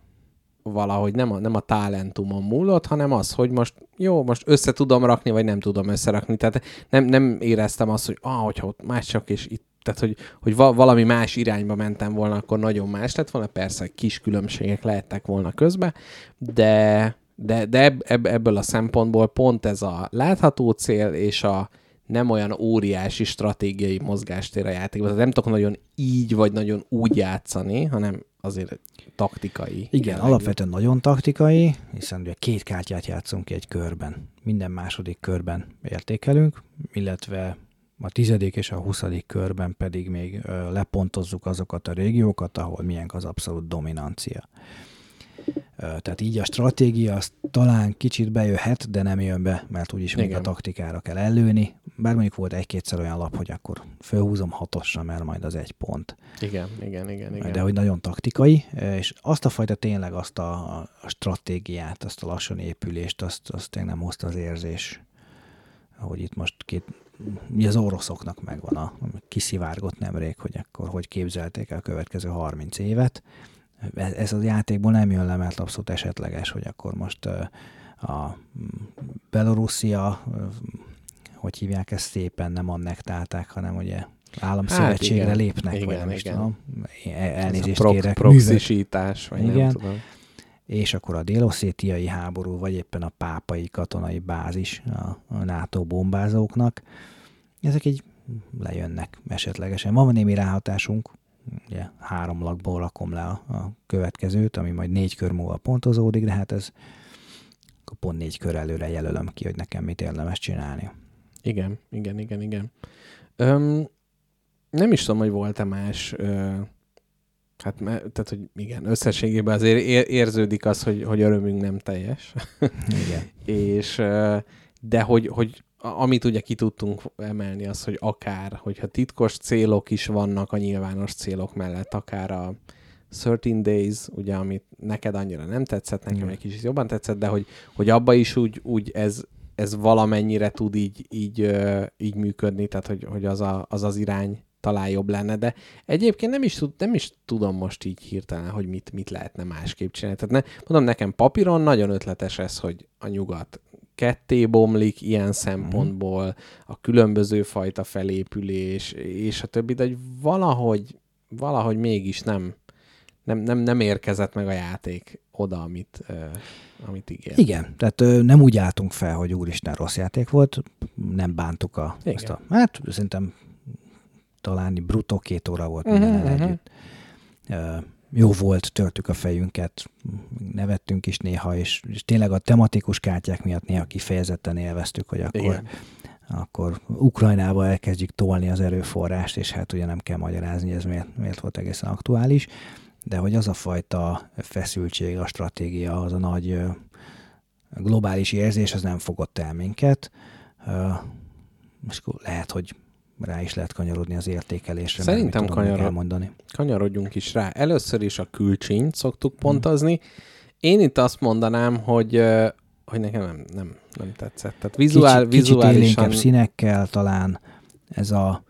valahogy nem a, nem a talentumon múlott, hanem az, hogy most jó, most össze tudom rakni, vagy nem tudom összerakni. Tehát nem, nem éreztem azt, hogy ah, hogyha ott más csak, és itt tehát, hogy, hogy valami más irányba mentem volna, akkor nagyon más lett volna. Persze kis különbségek lehettek volna közben, de, de, de ebb, ebből a szempontból pont ez a látható cél és a nem olyan óriási stratégiai mozgástér a játékban. Tehát nem tudok nagyon így vagy nagyon úgy játszani, hanem azért taktikai. Igen, jellegű. alapvetően nagyon taktikai, hiszen ugye két kártyát játszunk ki egy körben. Minden második körben értékelünk, illetve a tizedik és a huszadik körben pedig még lepontozzuk azokat a régiókat, ahol milyen az abszolút dominancia. Tehát így a stratégia az talán kicsit bejöhet, de nem jön be, mert úgyis még a taktikára kell előni. Bár mondjuk volt egy-kétszer olyan lap, hogy akkor fölhúzom hatosra, mert majd az egy pont. Igen, igen, igen. igen. De hogy nagyon taktikai, és azt a fajta tényleg azt a, a stratégiát, azt a lassan épülést, azt, azt tényleg nem hozta az érzés, hogy itt most két, az oroszoknak megvan a kiszivárgott nemrég, hogy akkor hogy képzelték el a következő 30 évet, ez a játékból nem jön le, mert abszolút esetleges, hogy akkor most a Belorusszia, hogy hívják ezt szépen, nem annektálták, hanem ugye államszövetségre hát lépnek, igen, vagy nem is tudom. Elnézést prok, kérek. Proxisítás, vagy igen. nem tudom. És akkor a délosszétiai háború, vagy éppen a pápai katonai bázis a NATO bombázóknak, ezek így lejönnek esetlegesen. Van némi ráhatásunk, ugye három lakból rakom le a, a következőt, ami majd négy kör múlva pontozódik, de hát ez akkor pont négy kör előre jelölöm ki, hogy nekem mit érdemes csinálni. Igen, igen, igen, igen. Öm, nem is tudom, hogy volt-e más, ö, hát tehát, hogy igen, összességében azért érződik az, hogy, hogy örömünk nem teljes. Igen. és, ö, de hogy, hogy amit ugye ki tudtunk emelni, az, hogy akár, hogyha titkos célok is vannak a nyilvános célok mellett, akár a 13 Days, ugye, amit neked annyira nem tetszett, nekem egy kicsit jobban tetszett, de hogy, hogy abba is úgy, úgy ez, ez valamennyire tud így, így, így működni, tehát hogy, hogy az, a, az az irány talán jobb lenne, de egyébként nem is, tud, nem is tudom most így hirtelen, hogy mit, mit lehetne másképp csinálni. Tehát ne, mondom, nekem papíron nagyon ötletes ez, hogy a nyugat ketté bomlik ilyen szempontból, a különböző fajta felépülés, és a többi, de hogy valahogy, valahogy mégis nem, nem, nem, nem érkezett meg a játék oda, amit, uh, amit ígér. Igen, tehát uh, nem úgy álltunk fel, hogy úristen rossz játék volt, nem bántuk a, Igen. azt a, hát szerintem talán brutó két óra volt uh-huh, minden uh-huh. együtt. Uh, jó volt, törtük a fejünket, nevettünk is néha, és, és tényleg a tematikus kártyák miatt néha kifejezetten élveztük, hogy akkor, Igen. akkor Ukrajnába elkezdjük tolni az erőforrást, és hát ugye nem kell magyarázni, hogy ez miért, miért volt egészen aktuális, de hogy az a fajta feszültség, a stratégia, az a nagy globális érzés, az nem fogott el minket, és lehet, hogy rá is lehet kanyarodni az értékelésre. Szerintem kanyarod... mondani. kanyarodjunk is rá. Először is a külcsínyt szoktuk hmm. pontozni. Én itt azt mondanám, hogy hogy nekem nem, nem, nem tetszett. Tehát vizuál, kicsit, vizuálisan... Kicsit színekkel talán ez a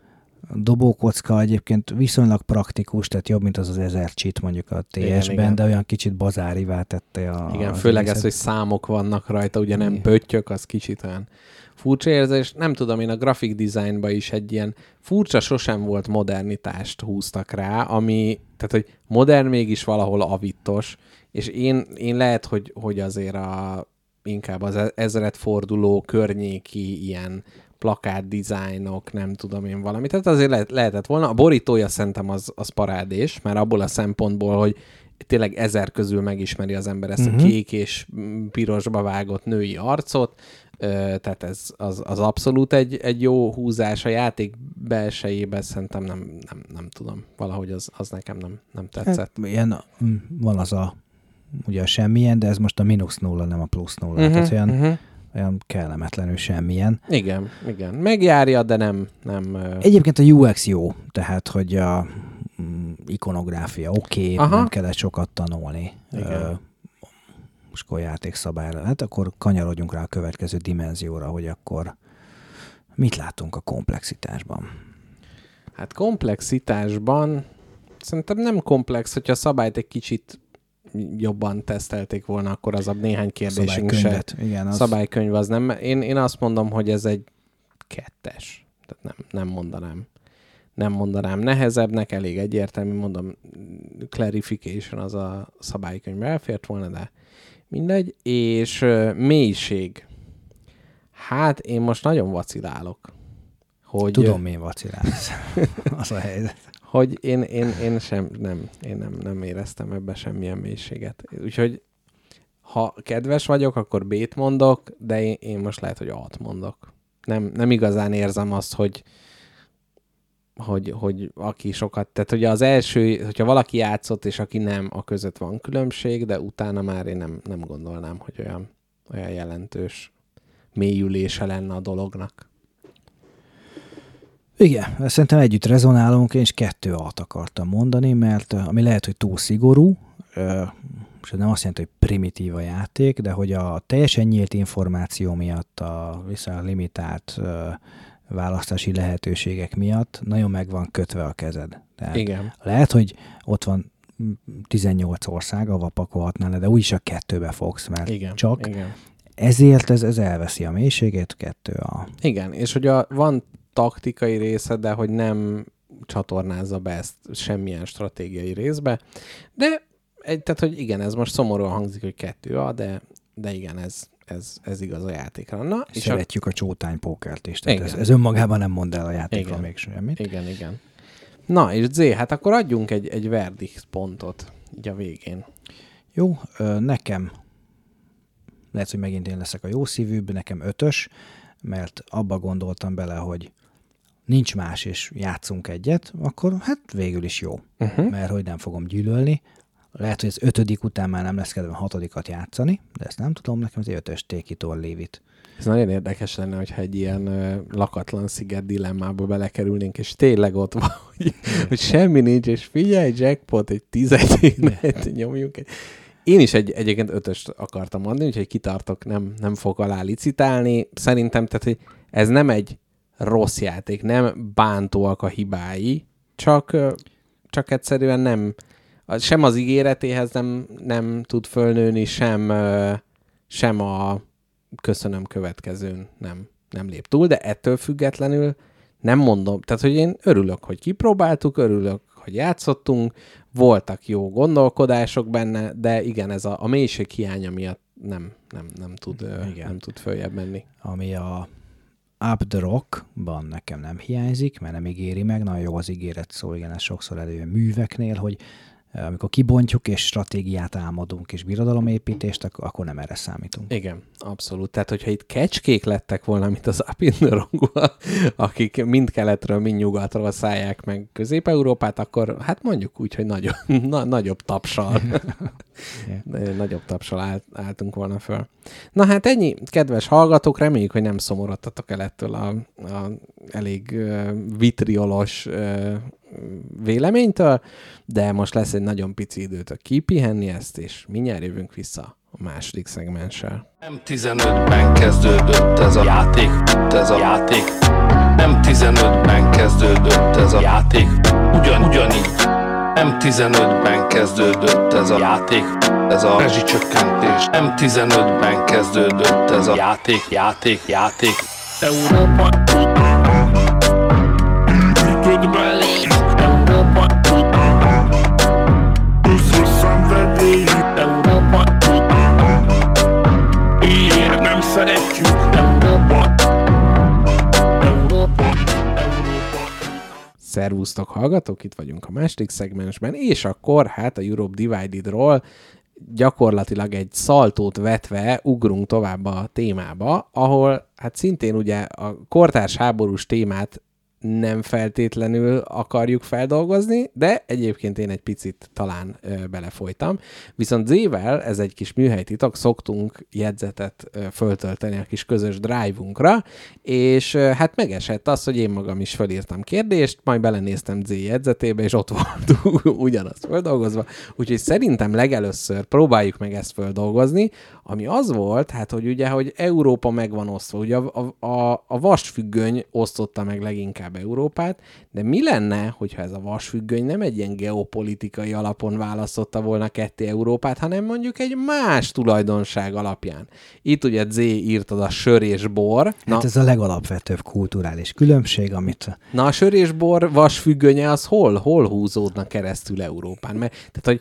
dobókocka egyébként viszonylag praktikus, tehát jobb, mint az az ezer cheat mondjuk a TS-ben, de olyan kicsit bazárivá tette a... Igen, főleg ez, hogy számok vannak rajta, ugye nem pöttyök, az kicsit olyan furcsa érzés. Nem tudom, én a graphic designba is egy ilyen furcsa, sosem volt modernitást húztak rá, ami, tehát hogy modern mégis valahol avittos, és én, én lehet, hogy, hogy azért a, inkább az e-, ezret forduló környéki ilyen plakát dizájnok, nem tudom én valami. Tehát azért lehet, lehetett volna. A borítója szerintem az, az parádés, mert abból a szempontból, hogy tényleg ezer közül megismeri az ember ezt uh-huh. a mhm. kék és pirosba vágott női arcot, tehát ez az, az abszolút egy, egy jó húzás a játék belsejében, szerintem nem, nem, nem tudom, valahogy az, az nekem nem, nem tetszett. Hát, ilyen, mm, van az a, ugye a semmilyen, de ez most a mínusz nulla, nem a plusz nulla, uh-huh, tehát olyan, uh-huh. olyan kellemetlenül semmilyen. Igen, igen, megjárja, de nem... nem Egyébként a UX jó, tehát, hogy a mm, ikonográfia oké, okay, nem kellett sokat tanulni. Igen. Most akkor játékszabályra, hát akkor kanyarodjunk rá a következő dimenzióra, hogy akkor mit látunk a komplexitásban? Hát komplexitásban szerintem nem komplex, hogyha a szabályt egy kicsit jobban tesztelték volna, akkor az a néhány kérdésünk se. Szabálykönyvet, igen, az- Szabálykönyv az nem. Én, én azt mondom, hogy ez egy kettes. Tehát nem, nem mondanám. Nem mondanám nehezebbnek, elég egyértelmű, mondom, clarification az a szabálykönyvbe elfért volna, de mindegy. És mélység. Hát én most nagyon vacilálok. Hogy, Tudom, mi vacilálsz. az a helyzet. hogy én, én, én sem, nem, én nem, nem éreztem ebbe semmilyen mélységet. Úgyhogy ha kedves vagyok, akkor B-t mondok, de én, én most lehet, hogy A-t mondok. Nem, nem igazán érzem azt, hogy, hogy, hogy aki sokat, tehát ugye az első, hogyha valaki játszott, és aki nem, a között van különbség, de utána már én nem, nem gondolnám, hogy olyan, olyan jelentős mélyülése lenne a dolognak. Igen, szerintem együtt rezonálunk, én is kettő alt akartam mondani, mert ami lehet, hogy túl szigorú, és nem azt jelenti, hogy primitív a játék, de hogy a teljesen nyílt információ miatt, a viszonylag limitált választási lehetőségek miatt nagyon meg van kötve a kezed. Tehát Igen. lehet, hogy ott van mm, 18 ország, ahol pakolhatnál de úgyis a kettőbe fogsz, mert Igen. csak Igen. ezért ez, ez elveszi a mélységét, kettő a... Igen, és hogy a, van taktikai része, de hogy nem csatornázza be ezt semmilyen stratégiai részbe. De, egy, tehát, hogy igen, ez most szomorúan hangzik, hogy kettő a, de, de igen, ez, ez, ez igaz a játékra. Na, és a, Szeretjük a csótány pókert is. Tehát ez, Igen. ez önmagában nem mond el a játékról Igen. még semmit. igen, igen. Na, és Z, hát akkor adjunk egy, egy verdict pontot így a végén. Jó, nekem lehet, hogy megint én leszek a jó szívűbb, nekem ötös, mert abba gondoltam bele, hogy nincs más, és játszunk egyet, akkor hát végül is jó, Uh-huh. mert hogy nem fogom gyűlölni. Lehet, hogy az ötödik után már nem lesz kedvem hatodikat játszani, de ezt nem tudom, nekem az ötös take it or leave it. Ez nagyon érdekes lenne, hogyha egy ilyen ö, lakatlan sziget dilemmába belekerülnénk, és tényleg ott van, hogy, hogy semmi nincs, és figyelj, jackpot, egy tizedénet nyomjuk. Én is egy, egyébként ötöst akartam adni, úgyhogy kitartok, nem, nem fog alá licitálni. Szerintem, tehát, hogy ez nem egy rossz játék, nem bántóak a hibái, csak, csak egyszerűen nem, sem az ígéretéhez nem, nem tud fölnőni, sem, sem a köszönöm következőn nem, nem lép túl, de ettől függetlenül nem mondom, tehát hogy én örülök, hogy kipróbáltuk, örülök, hogy játszottunk, voltak jó gondolkodások benne, de igen, ez a, a mélység hiánya miatt nem, nem, nem, tud, Igen. nem tud följebb menni. ami a Up the Rock-ban nekem nem hiányzik, mert nem ígéri meg, nagyon jó az ígéret szó, igen, ez sokszor előjön műveknél, hogy amikor kibontjuk és stratégiát álmodunk és birodalomépítést, ak- akkor nem erre számítunk. Igen, abszolút. Tehát, hogyha itt kecskék lettek volna, mint az Apinderongua, akik mind keletről, mind nyugatról szállják meg Közép-Európát, akkor hát mondjuk úgy, hogy nagyobb, na, nagyobb tapsal. Nagyobb tapsal áll, álltunk volna föl. Na hát ennyi, kedves hallgatók, reméljük, hogy nem szomorodtatok el ettől a, a elég uh, vitriolos uh, véleménytől, de most lesz egy nagyon pici időtök kipihenni ezt, és mindjárt jövünk vissza a második szegmenssel. M15-ben kezdődött ez a játék, ez a játék. M15-ben kezdődött ez a játék, ugyan, ugyanígy. M15-ben kezdődött ez a játék, ez a rezsicsökkentés. M15-ben kezdődött ez a játék, játék, játék. Európa. Szervusztok, hallgatók, itt vagyunk a második szegmensben, és akkor hát a Europe Divided-ról gyakorlatilag egy szaltót vetve ugrunk tovább a témába, ahol hát szintén ugye a kortárs háborús témát nem feltétlenül akarjuk feldolgozni, de egyébként én egy picit talán ö, belefolytam. Viszont Z-vel, ez egy kis műhelytitok, szoktunk jegyzetet ö, föltölteni a kis közös drive-unkra, és ö, hát megesett az, hogy én magam is felírtam kérdést, majd belenéztem Z jegyzetébe, és ott volt ugyanaz földolgozva. Úgyhogy szerintem legelőször próbáljuk meg ezt földolgozni, ami az volt, hát hogy ugye, hogy Európa meg van osztva, ugye a, a, a vasfüggöny osztotta meg leginkább Európát, de mi lenne, hogyha ez a vasfüggöny nem egy ilyen geopolitikai alapon választotta volna ketté Európát, hanem mondjuk egy más tulajdonság alapján. Itt ugye Z írtad a sör és bor. Na, hát ez a legalapvetőbb kulturális különbség, amit... Na a sör és bor vasfüggönye az hol, hol húzódna keresztül Európán? Mert, tehát, hogy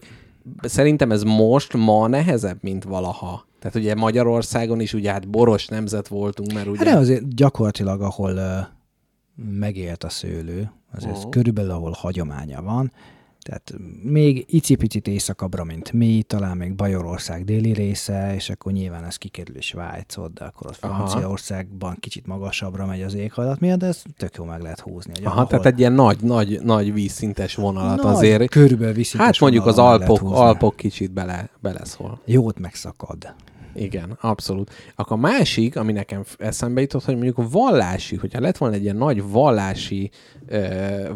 szerintem ez most, ma nehezebb, mint valaha. Tehát ugye Magyarországon is ugye hát boros nemzet voltunk, mert ugye... Hát de azért gyakorlatilag, ahol uh, megélt a szőlő, azért Aha. uh-huh. körülbelül ahol hagyománya van, tehát még icipicit északabbra, mint mi, talán még Bajorország déli része, és akkor nyilván ez kikerül Svájcot, de akkor ott. Franciaországban kicsit magasabbra megy az éghajlat miatt, de ez tök jó meg lehet húzni. Hogy Aha, ahol- tehát egy ilyen nagy, nagy, nagy vízszintes vonalat Nagy, azért. Körülbelül viszintes Hát mondjuk az Alpok. Alpok kicsit bele, beleszól. Jót megszakad. Igen, abszolút. Akkor a másik, ami nekem eszembe jutott, hogy mondjuk a vallási, hogyha lett volna egy ilyen nagy vallási ö,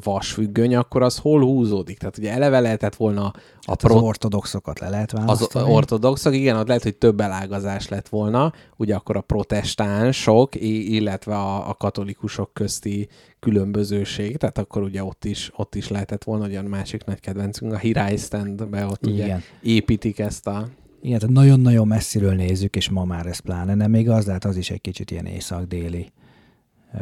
vasfüggöny, akkor az hol húzódik? Tehát ugye eleve lehetett volna a Hát pro- az ortodoxokat le lehet az választani. ortodoxok, igen, ott lehet, hogy több elágazás lett volna, ugye akkor a protestánsok, illetve a, a katolikusok közti különbözőség, tehát akkor ugye ott is, ott is lehetett volna, hogy a másik nagy kedvencünk, a Hirai Standbe ott ugye Igen. építik ezt a... Igen, tehát nagyon-nagyon messziről nézzük, és ma már ez pláne nem igaz, de hát az is egy kicsit ilyen észak-déli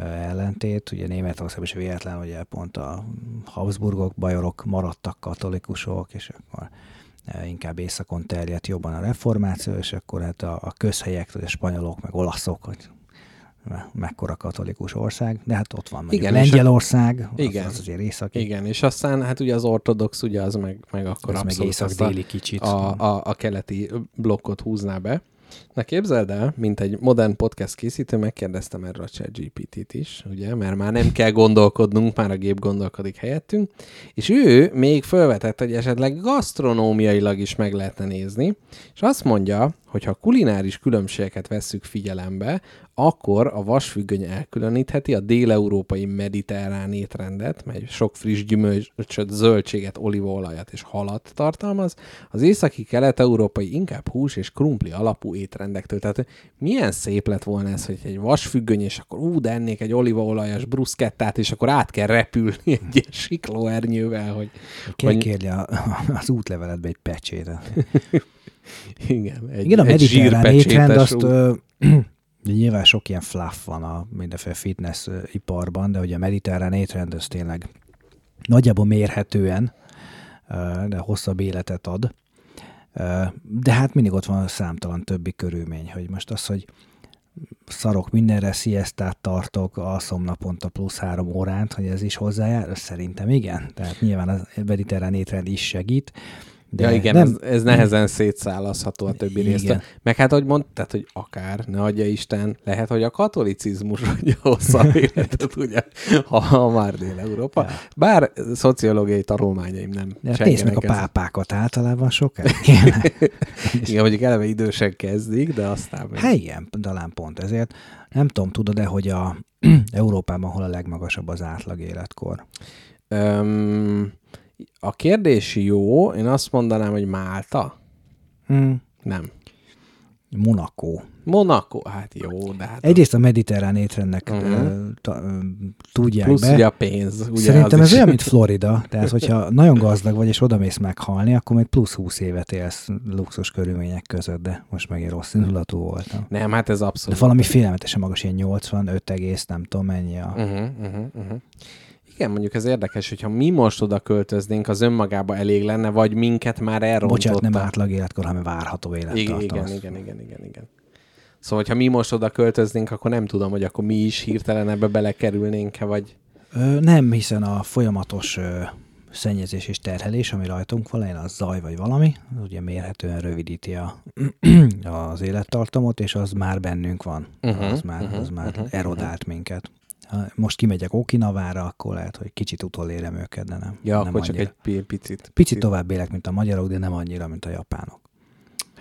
ellentét. Ugye Németországban is véletlen, ugye pont a Habsburgok, bajorok maradtak katolikusok, és akkor inkább északon terjedt jobban a reformáció, és akkor hát a, a közhelyek, a spanyolok, meg olaszok, hogy mekkora katolikus ország, de hát ott van mondjuk Igen, Lengyelország, az, Igen. az azért északi, Igen, és aztán hát ugye az ortodox, ugye az meg, meg akkor az meg abszolút a, észak-déli kicsit. a, a, a keleti blokkot húzná be. Na képzeld el, mint egy modern podcast készítő, megkérdeztem erről a ChatGPT-t is, ugye, mert már nem kell gondolkodnunk, már a gép gondolkodik helyettünk, és ő még felvetett, hogy esetleg gasztronómiailag is meg lehetne nézni, és azt mondja, hogy ha kulináris különbségeket vesszük figyelembe, akkor a vasfüggöny elkülönítheti a déleurópai mediterrán étrendet, mely sok friss gyümölcsöt, zöldséget, olívaolajat és halat tartalmaz, az északi kelet-európai inkább hús és krumpli alapú étrendektől. Tehát milyen szép lett volna ez, hogy egy vasfüggöny, és akkor ú, de ennék egy olívaolajas bruszkettát, és akkor át kell repülni egy ilyen siklóernyővel, hogy Kell vagy- kérni a, az útleveletbe egy pecsétet. igen, egy, Igen, a mediterrán étrend, azt ö, de nyilván sok ilyen fluff van a mindenféle fitness iparban, de ugye a mediterrán étrend az tényleg nagyjából mérhetően, de hosszabb életet ad. De hát mindig ott van számtalan többi körülmény, hogy most az, hogy szarok mindenre, sziasztát tartok, alszom naponta plusz három órát, hogy ez is hozzájár, szerintem igen. Tehát nyilván a mediterrán étrend is segít. De ja, igen, nem, ez, ez nehezen szétszállazható a többi Igen. részt. Meg hát, hogy mondtad, hogy akár, ne adja Isten, lehet, hogy a katolicizmus adja hosszabb életet, ugye, ha, ha már Dél-Európa. Ja. Bár szociológiai tanulmányaim nem De hát nézd meg a pápákat, általában ezt. Igen, mondjuk eleve idősen kezdik, de aztán... még- Hát igen, talán pont ezért. Nem tudom, tudod-e, hogy a Európában hol a legmagasabb az átlag életkor? Öm, a kérdés jó, én azt mondanám, hogy Málta? Hmm. Nem. Monaco. Monaco? Hát jó, de hát... Egyrészt a mediterrán étrendnek Mhm. uh-huh. ta, ö, tudják Plusz be. ugye a pénz. Ugye Szerintem ez is- olyan, mint Florida. Tehát, hogyha nagyon gazdag vagy, és odamész meghalni, akkor még plusz 20 évet élsz luxus körülmények között, de most megint rossz indulatú voltam. Nem, hát ez De abszolút. valami félelmetesen magas, ilyen 85 egész, nem tudom mennyi a... Uh-huh, uh-huh, uh-huh. Igen, mondjuk ez érdekes, hogyha mi most oda költöznénk, az önmagába elég lenne, vagy minket már elrontotta. Bocsánat, nem átlag életkor, hanem várható élettartam. igen, igen, igen, igen, igen. Szóval, hogyha mi most oda költöznénk, akkor nem tudom, hogy akkor mi is hirtelen ebbe belekerülnénk-e, vagy... Ö, nem, hiszen a folyamatos ö, szennyezés és terhelés, ami rajtunk van, legyen az zaj vagy valami, az ugye mérhetően rövidíti a, az élettartamot, és az már bennünk van. Mhm, az már, mhm, az már mhm, erodált minket. Ha most kimegyek Okinavára, akkor lehet, hogy kicsit utolérem őket, de nem. Ja, nem akkor csak annyira. egy pi- picit. Picit tovább élek, mint a magyarok, de nem annyira, mint a japánok.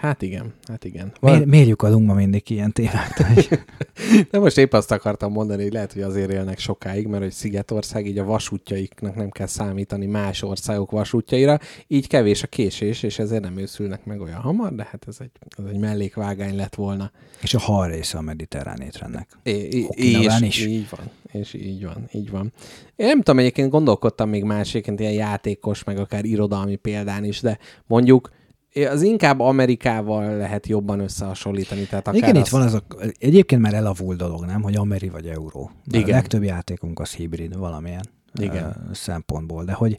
Hát igen, hát igen. Miért, miért lyukadunk ma mindig ilyen témáktól? De most épp azt akartam mondani, hogy lehet, hogy azért élnek sokáig, mert hogy Szigetország így a vasútjaiknak nem kell számítani más országok vasútjaira, így kevés a késés, és ezért nem őszülnek meg olyan hamar, de hát ez egy, ez egy mellékvágány lett volna. És a hal része a mediterrán étrendnek. É, és is. így van, és így van, így van. Én nem tudom, egyébként gondolkodtam még másikként ilyen játékos, meg akár irodalmi példán is, de mondjuk az inkább Amerikával lehet jobban összehasonlítani. Tehát akár Igen, az... itt van az a, egyébként már elavult dolog, nem, hogy ameri vagy euró. Igen. A legtöbb játékunk az hibrid valamilyen Igen. szempontból, de hogy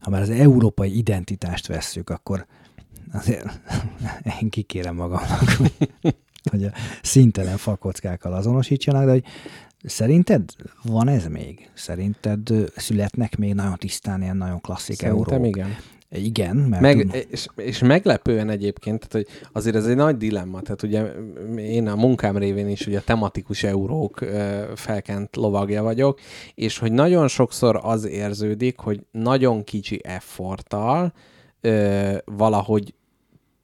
ha már az európai identitást vesszük, akkor azért én kikérem magamnak, hogy, a szintelen fakockákkal azonosítsanak, de hogy szerinted van ez még? Szerinted születnek még nagyon tisztán ilyen nagyon klasszik Szerintem eurók? igen. Igen, mert Meg, és, és meglepően egyébként, tehát, hogy azért ez egy nagy dilemma. Tehát ugye én a munkám révén is ugye a tematikus eurók felkent lovagja vagyok, és hogy nagyon sokszor az érződik, hogy nagyon kicsi efforttal valahogy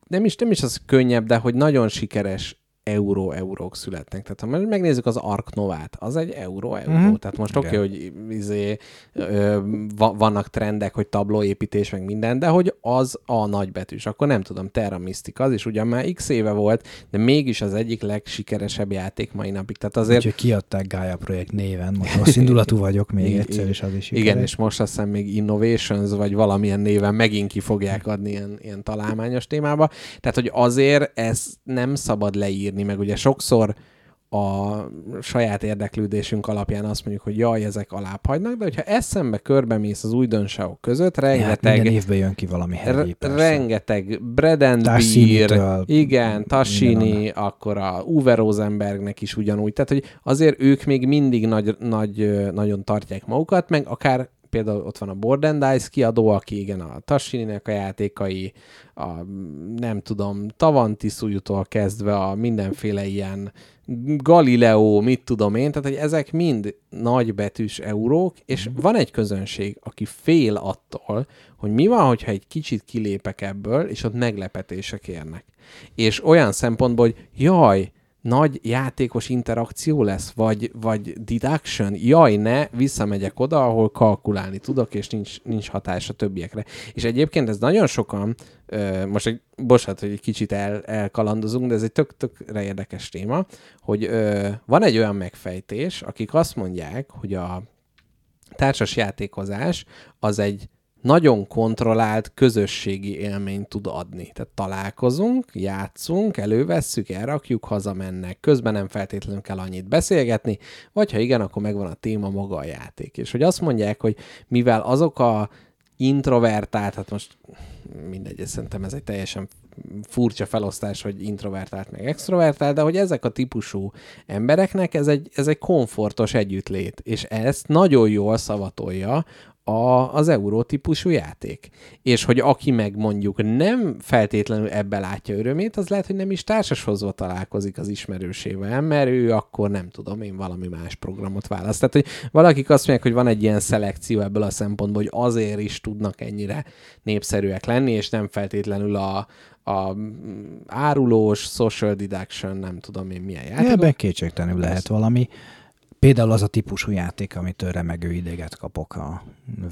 nem is, nem is az könnyebb, de hogy nagyon sikeres euró-eurók születnek. Tehát ha megnézzük az Ark Novát, az egy euró-euró. Mhm. Tehát most oké, Igen. okay, hogy izé, ö, va- vannak trendek, hogy tablóépítés, meg minden, de hogy az a nagybetűs. Akkor nem tudom, Terra Mystic az is ugyan már x éve volt, de mégis az egyik legsikeresebb játék mai napig. Tehát azért Úgyhogy kiadták Gaia projekt néven, most rossz indulatú vagyok még I- egyszer, és az is Igen, sikeres. és most azt hiszem még Innovations, vagy valamilyen néven megint ki fogják adni ilyen, ilyen találmányos témába. Tehát, hogy azért ezt nem szabad leírni, meg ugye sokszor a saját érdeklődésünk alapján azt mondjuk, hogy jaj, ezek alább hagynak, de hogyha eszembe körbemész az újdonságok között, Ja, hát rengeteg, minden évben jön ki valami re- persze. rengeteg Bread and Beer, igen, Tassini, akkor a Uwe Rosenbergnek is ugyanúgy. Tehát, hogy azért ők még mindig nagy, nagy, nagyon tartják magukat, meg akár például ott van a Board and Dice kiadó, aki igen, a Tassininek a játékai, a nem tudom, Tavantiszújútól kezdve a mindenféle ilyen Galileo, mit tudom én, tehát hogy ezek mind nagybetűs eurók, és van egy közönség, aki fél attól, hogy mi van, hogyha egy kicsit kilépek ebből, és ott meglepetések érnek. És olyan szempontból, hogy jaj, nagy játékos interakció lesz, vagy, vagy deduction, jaj, ne, visszamegyek oda, ahol kalkulálni tudok, és nincs, nincs hatás a többiekre. És egyébként ez nagyon sokan, most egy, bocsánat, hogy egy kicsit el, elkalandozunk, de ez egy tök, tökre érdekes téma, hogy van egy olyan megfejtés, akik azt mondják, hogy a társas játékozás az egy nagyon kontrollált közösségi élményt tud adni. Tehát találkozunk, játszunk, elővesszük, elrakjuk, hazamennek. Közben nem feltétlenül kell annyit beszélgetni, vagy ha igen, akkor megvan a téma maga a játék. És hogy azt mondják, hogy mivel azok a introvertált, hát most mindegy, szerintem ez egy teljesen furcsa felosztás, hogy introvertált meg extrovertált, de hogy ezek a típusú embereknek ez egy, ez egy komfortos együttlét, és ezt nagyon jól szavatolja a, az euró típusú játék. És hogy aki meg mondjuk nem feltétlenül ebbe látja örömét, az lehet, hogy nem is társashozva találkozik az ismerősével, mert ő akkor nem tudom, én valami más programot választ. Tehát, hogy valakik azt mondják, hogy van egy ilyen szelekció ebből a szempontból, hogy azért is tudnak ennyire népszerűek lenni, és nem feltétlenül a, a árulós, social deduction, nem tudom én milyen Ja, játék. ebben kétségtelenül lehet valami. Például az a típusú játék, amitől remegő ideget kapok, a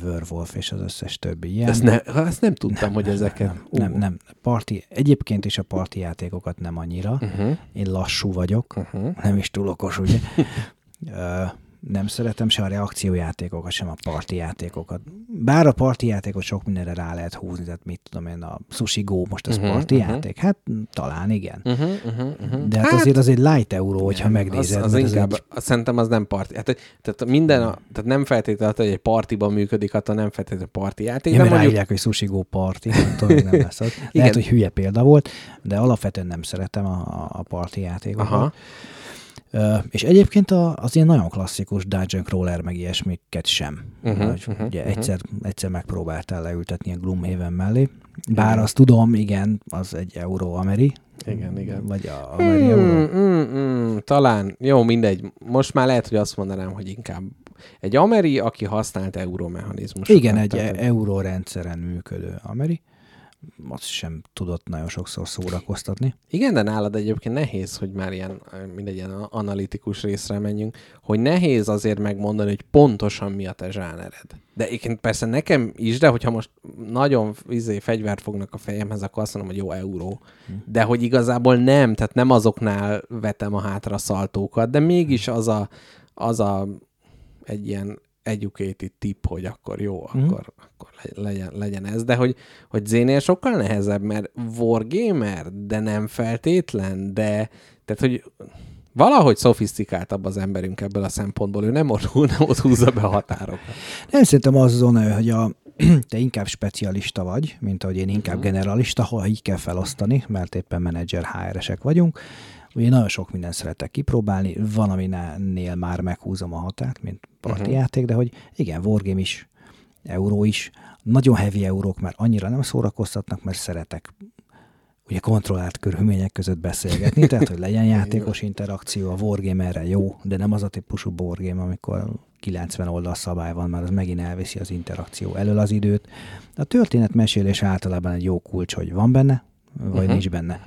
Werewolf és az összes többi ilyen. Ezt, ne, ezt nem tudtam, hogy ezeket... Nem, nem, nem. Parti, egyébként is a parti játékokat nem annyira. Uh-huh. Én lassú vagyok, Uh-huh. nem is túl okos, ugye? Nem szeretem se a reakciójátékokat, sem a parti játékokat. Bár a parti játékot sok mindenre rá lehet húzni, tehát mit tudom én, a Sushi Go most az uh-huh, parti uh-huh. játék? Hát talán igen. Uh-huh, uh-huh, uh-huh. De hát, azért az egy light euró, hogyha Nem, megnézed. Az, az inkább, egy- egy... szerintem az nem parti. Hát, tehát minden, a, tehát nem feltétlenül, hogy egy partiban működik, attól nem feltétlenül parti játék, Ja, de mondjuk ráírják, hogy sushi go party, nem tudom, nem lesz az. Lehet, hogy hülye példa volt, de alapvetően nem szeretem a, a parti játékokat. Aha. És egyébként a, az ilyen nagyon klasszikus Dungeon Crawler meg ilyesmiket sem. Uh-huh, Hogy uh-huh, ugye uh-huh. egyszer, egyszer megpróbáltál leültetni a Gloomhaven mellé. Bár azt tudom, igen, az egy euró ameri. Igen, igen. Vagy a ameri euró. Mm, mm, mm, talán, jó, mindegy. Most már lehet, hogy azt mondanám, hogy inkább egy ameri, aki használt euromechanizmusokat. Igen, egy Tehát, hogy- eurórendszeren működő ameri. Azt sem tudott nagyon sokszor szórakoztatni. Igen, de nálad egyébként nehéz, hogy már ilyen, mindegy, ilyen analitikus részre menjünk, hogy nehéz azért megmondani, hogy pontosan mi a te zsánered. De egyébként persze nekem is, de hogyha most nagyon izé, fegyvert fognak a fejemhez, akkor azt mondom, hogy jó euró. De hogy igazából nem, tehát nem azoknál vetem a hátra szaltókat, de mégis az a, az a egy ilyen educated tip, hogy akkor jó, Mhm. akkor, akkor le- legyen, legyen ez. De hogy, hogy Zénél sokkal nehezebb, mert wargamer, de nem feltétlen, de tehát, hogy valahogy szofisztikáltabb az emberünk ebből a szempontból. Ő nem ott, nem ott húzza be a határokat. Nem szerintem az zóna, hogy a, te inkább specialista vagy, mint ahogy én inkább generalista, ha így kell felosztani, mert éppen menedzser HR-esek vagyunk. Ugye nagyon sok mindent szeretek kipróbálni, van, aminél már meghúzom a határt, mint parti Mhm. játék, de hogy igen, Wargame is, euró is, nagyon heavy eurók már annyira nem szórakoztatnak, mert szeretek ugye kontrollált körülmények között beszélgetni, tehát hogy legyen játékos interakció, a wargame erre jó, de nem az a típusú wargame, amikor 90 oldal szabály van, mert az megint elviszi az interakció elől az időt. De a történetmesélés általában egy jó kulcs, hogy van benne, vagy uh-huh. nincs benne.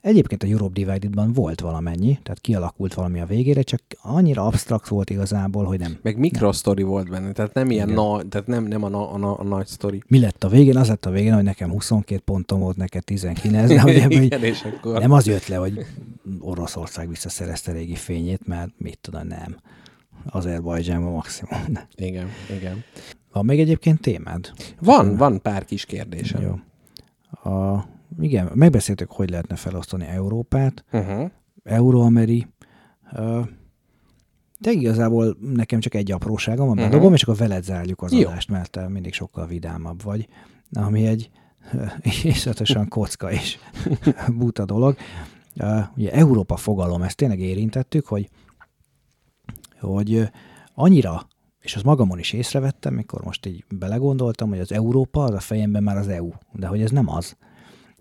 Egyébként a Europe Divided-ban volt valamennyi, tehát kialakult valami a végére, csak annyira absztrakt volt igazából, hogy nem. Meg mikrosztori volt benne, tehát nem ilyen Igen. nagy, tehát nem, nem a, na, a, na, a nagy sztori. Mi lett a végén? Az lett a végén, hogy nekem 22 pontom volt, neked 19, de hogy ebből így- Igen, és akkor... Nem az jött le, hogy Oroszország visszaszerezte régi fényét, mert mit tudom, nem. Azerbajdzsánban maximum. Igen, igen. Van még egyébként témád? Van, van pár kis kérdésem. Jó. A, igen, megbeszéltük, hogy lehetne felosztani Európát, Uh-huh. Euróameri. Ö, De igazából nekem csak egy apróságom van, Mhm. bedobom, és akkor veled zárjuk az Jó. adást, mert te mindig sokkal vidámabb vagy, ami egy iszonyatosan kocka és buta dolog. Ö, Ugye Európa fogalom, ezt tényleg érintettük, hogy, hogy annyira, és azt magamon is észrevettem, mikor most így belegondoltam, hogy az Európa, az a fejemben már az EU, de hogy ez nem az.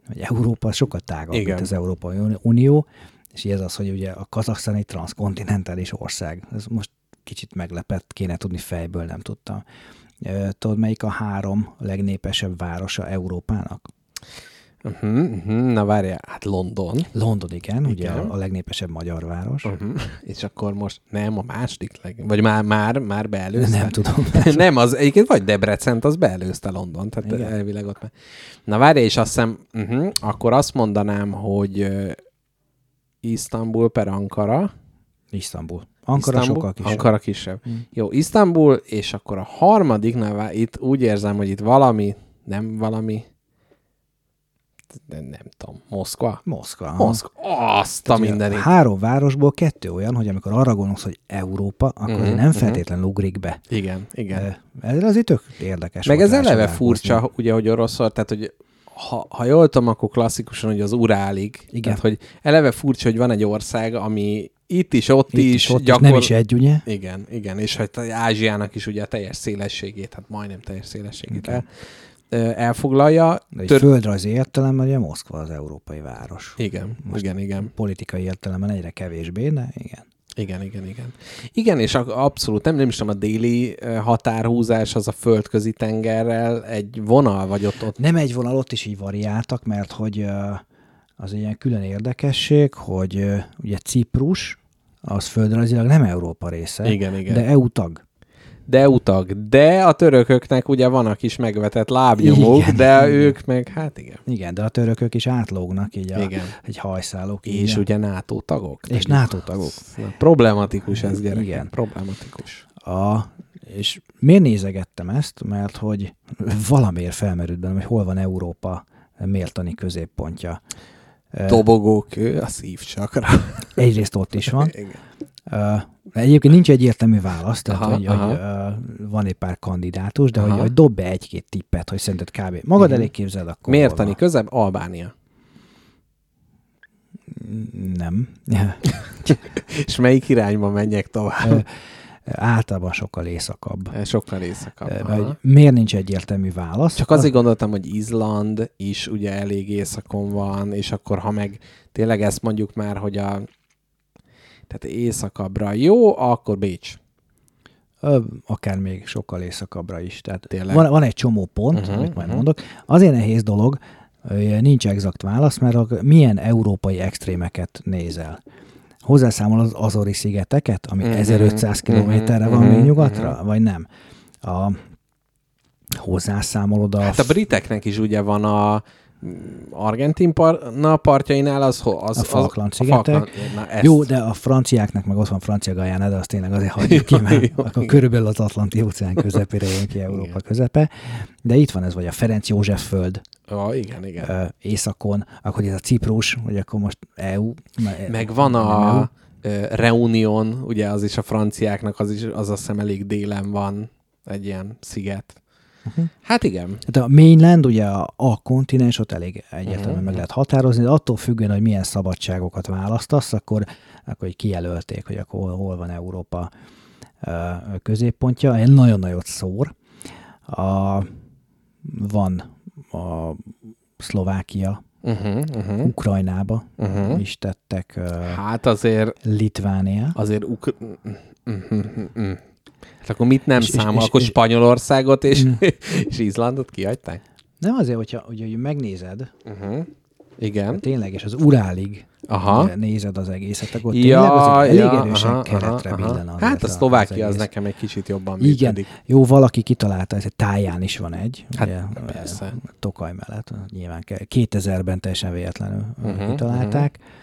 Hogy Európa az sokkal tágabb, Igen. mint az Európai Unió, és ez az, hogy ugye a Kazaksztán egy transzkontinentális ország. Ez most kicsit meglepett, kéne tudni fejből, nem tudtam. Tudod, melyik a három legnépesebb városa Európának? Uh-huh, uh-huh. Na várjál, hát London. London, igen, igen. ugye a, a legnépesebb magyar város. Uh-huh. És akkor most nem a második leg... Vagy már, már, már beelőzte? Nem tudom. nem, az egyébként vagy Debrecent, az beelőzte London, tehát Igen. Elvileg ott már. Na várjál, és azt hiszem, uh-huh, akkor azt mondanám, hogy uh, Isztambul per Ankara. Isztambul. Ankara Isztambul? sokkal kisebb. Ankara kisebb. Mm. Jó, Isztambul, és akkor a harmadik, na, vá- itt úgy érzem, hogy itt valami, nem valami, nem, nem tudom, Moszkva? Moszkva. Moszkva. Azt a mindenit. Három városból kettő olyan, hogy amikor arra gondolsz, hogy Európa, akkor Mhm, uh-huh, nem mhm. feltétlenül ugrik be. Igen, igen. Ez azért tök érdekes. Meg ez eleve furcsa, ugye, hogy oroszor, tehát, hogy ha, ha jól tudom, akkor klasszikusan, hogy az Urálig. Igen. Tehát, hogy eleve furcsa, hogy van egy ország, ami itt is, ott, Itt is, is, ott gyakor... is, nem is egy, ugye? Igen, igen, és hogy Ázsiának is ugye a teljes szélességét, hát majdnem teljes szélességét Igen. el, elfoglalja. De egy Tör- földrajzi értelemben ugye Moszkva az európai város. Igen, Most- igen, igen. Politikai értelemben egyre kevésbé, de igen. Igen, igen, igen. Igen, és abszolút nem, nem is tudom, a déli határhúzás az a földközi tengerrel egy vonal, vagy ott, ott Nem egy vonal, ott is így variáltak, mert hogy az egy ilyen külön érdekesség, hogy ugye Ciprus, az földrajzilag nem Európa része, Igen, igen. de EU tag. De utag. De a törököknek ugye van a kis megvetett lábnyomók, Igen, de igen. ők meg, hát igen. Igen, de a törökök is átlógnak így a, Igen. egy hajszálók. így És ugye NATO tagok. És NATO tagok. Na, problematikus ez, gyerek. Igen. Problematikus. A, és miért nézegettem ezt? Mert hogy valamiért felmerült bennem, hogy hol van Európa méltani középpontja. Ö, Dobogókő, a szívcsakra. Egyrészt ott is van. Igen. Egyébként nincs egyértelmű válasz, tehát Aha, hogy, aha. hogy ö, van egy pár kandidátus, de hogy, Aha. hogy dob be egy-két tippet, hogy szerinted kb. Magad Mhm. elé képzeld, akkor Mértani közebb Albánia. Nem. És melyik irányba menjek tovább? Általában sokkal északabb. Sokkal északabb. Vagy miért nincs egyértelmű válasz? Csak azért gondoltam, hogy Izland is ugye elég északon van, és akkor ha meg tényleg ezt mondjuk már, hogy a tehát északabbra jó, akkor Bécs. Ö, akár még sokkal északabbra is. Tehát Tényleg? van, van egy csomó pont, uh-huh, amit majd uh-huh. mondok. Azért nehéz dolog, nincs exakt válasz, mert a- milyen európai extrémeket nézel. Hozzászámol az Azori szigeteket, ami Mhm, uh-huh, 1500 kilométerre van mhm, még nyugatra, mhm. vagy nem? A, hozzászámolod a... Hát a briteknek is ugye van a argentin par, partjainál az, az A Falkland, ezt. Jó, de a franciáknak meg ott van Francia Gajana, de azt tényleg azért hagyjuk ki, mert akkor körülbelül az Atlanti óceán közepére jön ki Európa közepe. De itt van ez, vagy a Ferenc József föld Ja, igen, igen. északon, akkor ez a Ciprus, vagy akkor most EU. me- Meg van a EU. Reunion, ugye az is a franciáknak, az is az azt hiszem elég délen van, egy ilyen sziget. Uh-huh. Hát igen. Hát a mainland, ugye a, a kontinens, ott elég egyértelműen Mhm. meg lehet határozni, de attól függően, hogy milyen szabadságokat választasz, akkor, akkor így kijelölték, hogy akkor hol, hol van Európa ö, középpontja. Egy nagyon nagyot szór. A, van a Szlovákia, Uh-huh, uh-huh, Ukrajnába uh-huh. is tettek, ö, Hát azért, Litvánia. azért Ukr... uh-huh. Hát akkor mit nem És- számol? és- Akkor és- Spanyolországot és, Mm. és Izlandot kihagyták? Nem azért, hogyha, hogyha megnézed, Uh-huh. Igen. tényleg, és az Urálig Aha. Aha. nézed az egészet, akkor tényleg azért elég erősen keretre billen azért Hát a az Szlovákia az egész. nekem egy kicsit jobban Igen, működik. jó, valaki kitalálta, ez egy táján is van egy. Hát, ugye, persze. Tokaj mellett, nyilván ke- 2000-ben teljesen véletlenül uh-huh, kitalálták. Uh-huh.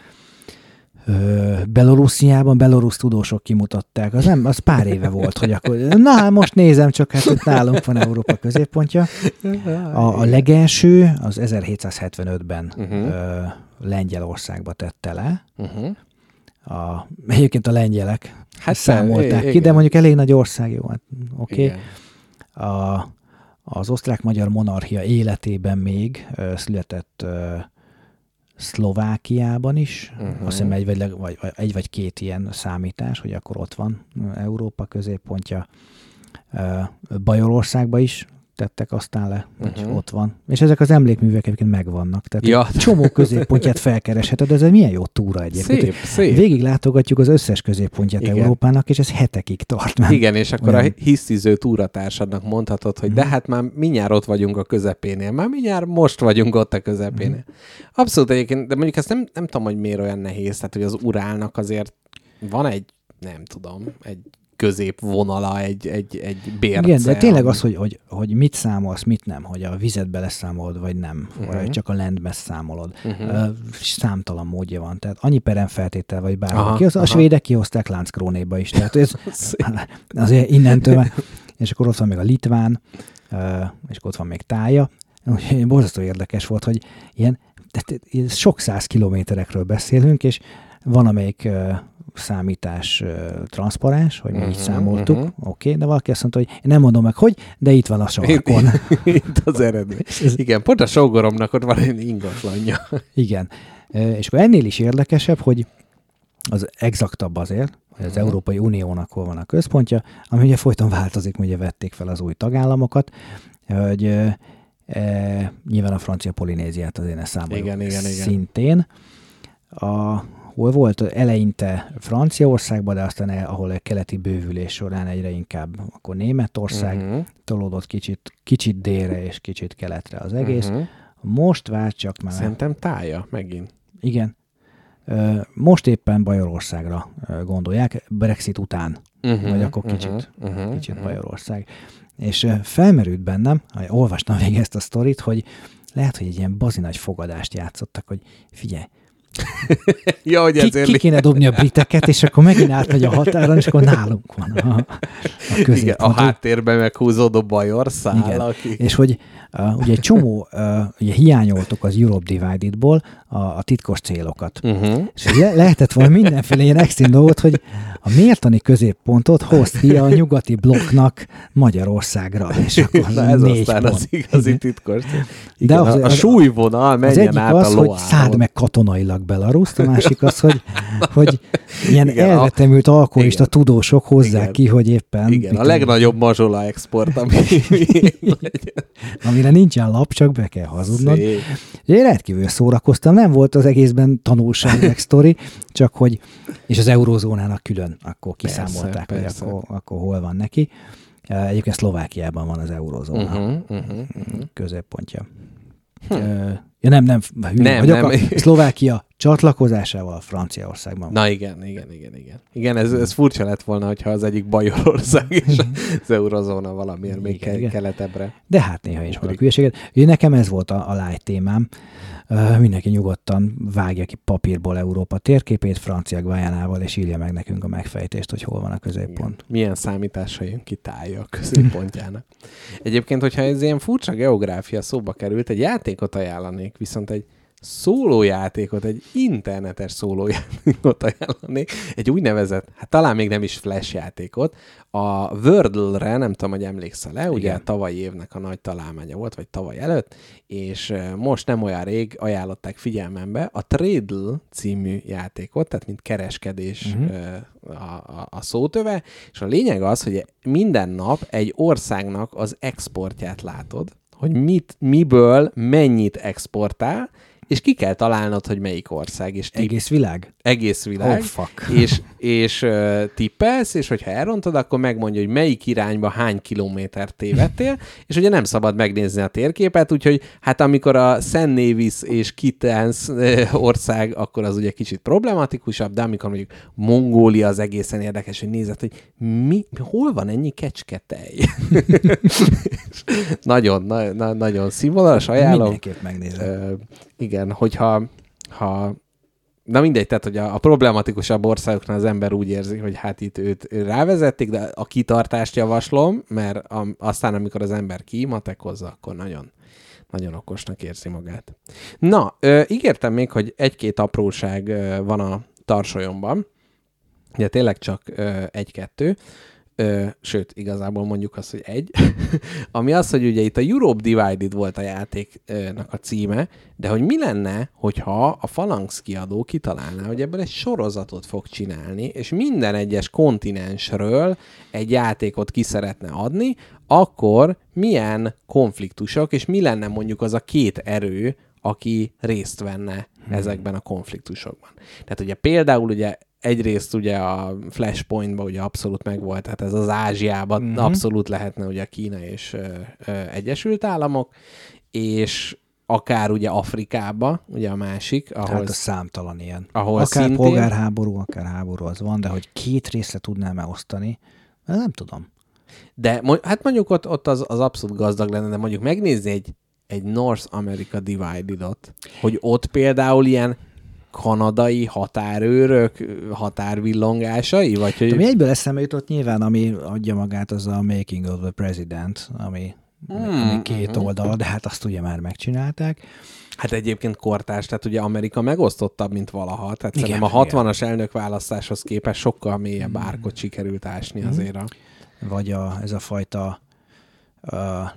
Belorussziában belorusz tudósok kimutatták, az nem, az pár éve volt, hogy akkor, na hát most nézem, csak hát itt nálunk van Európa középpontja. A, a legelső az 1775-ben Mhm. uh-huh. uh, Lengyelországba tette le. Uh-huh. A, egyébként a lengyelek Hát számolták i- ki, de mondjuk elég nagy ország, jó, hát oké. Okay. A, az osztrák-magyar monarchia életében még ö, született ö, Szlovákiában is, uh-huh. azt hiszem egy vagy, vagy, egy vagy két ilyen számítás, hogy akkor ott van Európa középpontja. Bajorországban is tettek aztán le, hogy uh-huh. ott van. És ezek az emlékművek egyébként megvannak. Tehát Ja. ja. csomó középpontját felkeresheted, ez egy milyen jó túra egyébként. Szép, szép. Végig látogatjuk az összes középpontját Igen. Európának, és ez hetekig tart már. Igen, és akkor Olyan. a hisztiző túratársadnak mondhatod, hogy de Mhm. hát már mindjárt ott vagyunk a közepénél, már mindjárt most vagyunk ott a közepénél. Abszolút egyébként, de mondjuk ezt nem, nem tudom, hogy miért olyan nehéz, tehát hogy az urálnak azért van egy, nem tudom, egy középvonala, egy, egy, egy bérce. Igen, de tényleg ami- az, hogy, hogy, hogy mit számolsz, mit nem, hogy a vizet beleszámolod, vagy nem, Mhm. uh-huh. vagy csak a landbe számolod. Mhm. Uh-huh. Számtalan módja van. Tehát annyi peremfeltétel, vagy bármi. Aha, a svédek kihozták Lánckrónéba is. Tehát ez azért innentől, és akkor ott van még a litván, ö, és akkor ott van még tája. Úgyhogy borzasztó érdekes volt, hogy ilyen, tehát ilyen sok száz kilométerekről beszélünk, és van amelyik ö, számítás transzparens, hogy mi Mhm, így számoltuk, mhm. oké, okay, de valaki azt mondta, hogy én nem mondom meg, hogy, de itt van a sarkon. Itt az eredmény. Igen, pont a sógoromnak ott van egy ingatlanja. Igen. És akkor ennél is érdekesebb, hogy az exaktabb azért, hogy az Mhm. Európai Uniónak hol van a központja, ami ugye folyton változik, ugye vették fel az új tagállamokat, hogy e, nyilván a francia polinéziát azért ne számoljuk Igen, igen, igen. szintén. A, hol volt eleinte Franciaországban, de aztán el, ahol a keleti bővülés során egyre inkább akkor Németország Mhm, tolódott kicsit, kicsit délre és kicsit keletre az egész. mhm. Most vált csak már Szerintem tája megint. igen. Most éppen Bajorországra gondolják, Brexit után, Uh-huh, vagy akkor kicsit, uh-huh, kicsit Bajorország. És felmerült bennem, olvastam végig ezt a sztorit, hogy lehet, hogy egy ilyen bazi nagy fogadást játszottak, hogy figyelj, Ja, hogy ki, ezért... ki kéne dobni a briteket, és akkor megint átmegy a határon, és akkor nálunk van a, a Igen, a háttérben meghúzódó bajor száll, Igen. aki... És hogy uh, ugye egy csomó, uh, ugye hiányoltuk az Europe Divided-ból a, a titkos célokat. Uh-huh. És hogy le- lehetett volna mindenféle ilyen extrém dolgot, hogy a mértani középpontot hozd ki a nyugati blokknak Magyarországra, és akkor Na ez négy aztán pont. az igazi titkos. De Igen, az- a, a az- súlyvonal Az menjen egyik át az, a hogy loáron. szálld meg katonailag Belaruszt, a másik az, hogy, hogy ilyen Igen, elvetemült alkoholista igen. tudósok hozzák Igen. ki, hogy éppen Igen, mit a legnagyobb mazsola export, ami amire nincsen lap, csak be kell hazudnod. Szép. Én rendkívül szórakoztam, nem volt az egészben tanulság, meg sztori, csak hogy, és az eurózónának külön, akkor Persze, kiszámolták, hogy persze. akkor, akkor hol van neki. Eh, Egyébként Szlovákiában van az eurózóna Uh-huh, uh-huh, uh-huh. középpontja. Ö, Ja nem, nem, hülye Nem, vagyok. nem. A Szlovákia csatlakozásával Franciaországban. Na igen, igen, igen, igen. Igen, ez, ez furcsa lett volna, hogyha az egyik Bajorország és az eurozóna valamiért még Igen, ke- igen. keletebbre. De hát néha is mondok hülyeséget. Ugye nekem ez volt a, a light témám. Uh, mindenki nyugodtan vágja ki papírból Európa térképét, francia Guyanával, és írja meg nekünk a megfejtést, hogy hol van a középpont. Milyen számítással jön ki tája a középpontjának. Egyébként, hogyha ez ilyen furcsa geográfia szóba került, egy játékot ajánlanék, viszont egy szólójátékot, egy internetes szólójátékot ajánlanék, egy úgynevezett, hát talán még nem is flash játékot, a Wordle-re, nem tudom, hogy emlékszel-e, ugye tavaly évnek a nagy találmánya volt, vagy tavaly előtt, és most nem olyan rég ajánlották figyelmembe a Tradle című játékot, tehát mint kereskedés uh-huh. a, a, a szótöve, és a lényeg az, hogy minden nap egy országnak az exportját látod, hogy mit, miből mennyit exportál, és ki kell találnod, hogy melyik ország, és tipp, Egész világ? egész világ, Oh, fuck. és, és uh, tippelsz, és hogyha elrontod, akkor megmondja, hogy melyik irányba hány kilométert tévedtél, és ugye nem szabad megnézni a térképet, úgyhogy hát amikor a Szent Nevis és Kitens ország, akkor az ugye kicsit problematikusabb, de amikor mondjuk Mongólia az egészen érdekes, hogy nézed, hogy mi, hol van ennyi kecsketej? nagyon, na, na, nagyon színvonalas, ajánlom. Mindenképp megnézem. Ö, igen, hogyha ha, na mindegy, tehát hogy a, a problematikusabb országoknál az ember úgy érzi, hogy hát itt őt rávezették, de a kitartást javaslom, mert a, aztán amikor az ember kimatekozza, akkor nagyon, nagyon okosnak érzi magát. Na, ö, ígértem még, hogy egy-két apróság ö, van a tarsolyomban, ugye tényleg csak ö, egy-kettő, Ö, sőt, igazából mondjuk azt, hogy egy, ami az, hogy ugye itt a Europe Divided volt a játéknak a címe, de hogy mi lenne, hogyha a Phalanx kiadó kitalálná, hogy ebből egy sorozatot fog csinálni, és minden egyes kontinensről egy játékot ki szeretne adni, akkor milyen konfliktusok, és mi lenne mondjuk az a két erő, aki részt venne ezekben a konfliktusokban. Tehát ugye például ugye egyrészt ugye a Flashpointban ugye abszolút megvolt, tehát ez az Ázsiában Mhm. uh-huh. abszolút lehetne ugye Kína és ö, ö, Egyesült Államok, és akár ugye Afrikába, ugye a másik, ahol Hát a számtalan ilyen. ahol akár szintén- polgárháború, akár háború az van, de hogy két részre tudnám elosztani, nem tudom. De hát mondjuk ott, ott az, az abszolút gazdag lenne, de mondjuk megnézni egy, egy North America Divided-ot, hogy ott például ilyen kanadai határőrök határvillongásai, vagy hogy... Ami egyből eszembe jutott nyilván, ami adja magát, az a Making of the President, ami, Hmm, ami két oldal, de hát azt ugye már megcsinálták. Hát egyébként kortárs, tehát ugye Amerika megosztottabb, mint valaha, tehát Igen, szerintem a igen. 60-as elnökválasztáshoz képest sokkal mélyebb árkot sikerült ásni azért a... vagy a, ez a fajta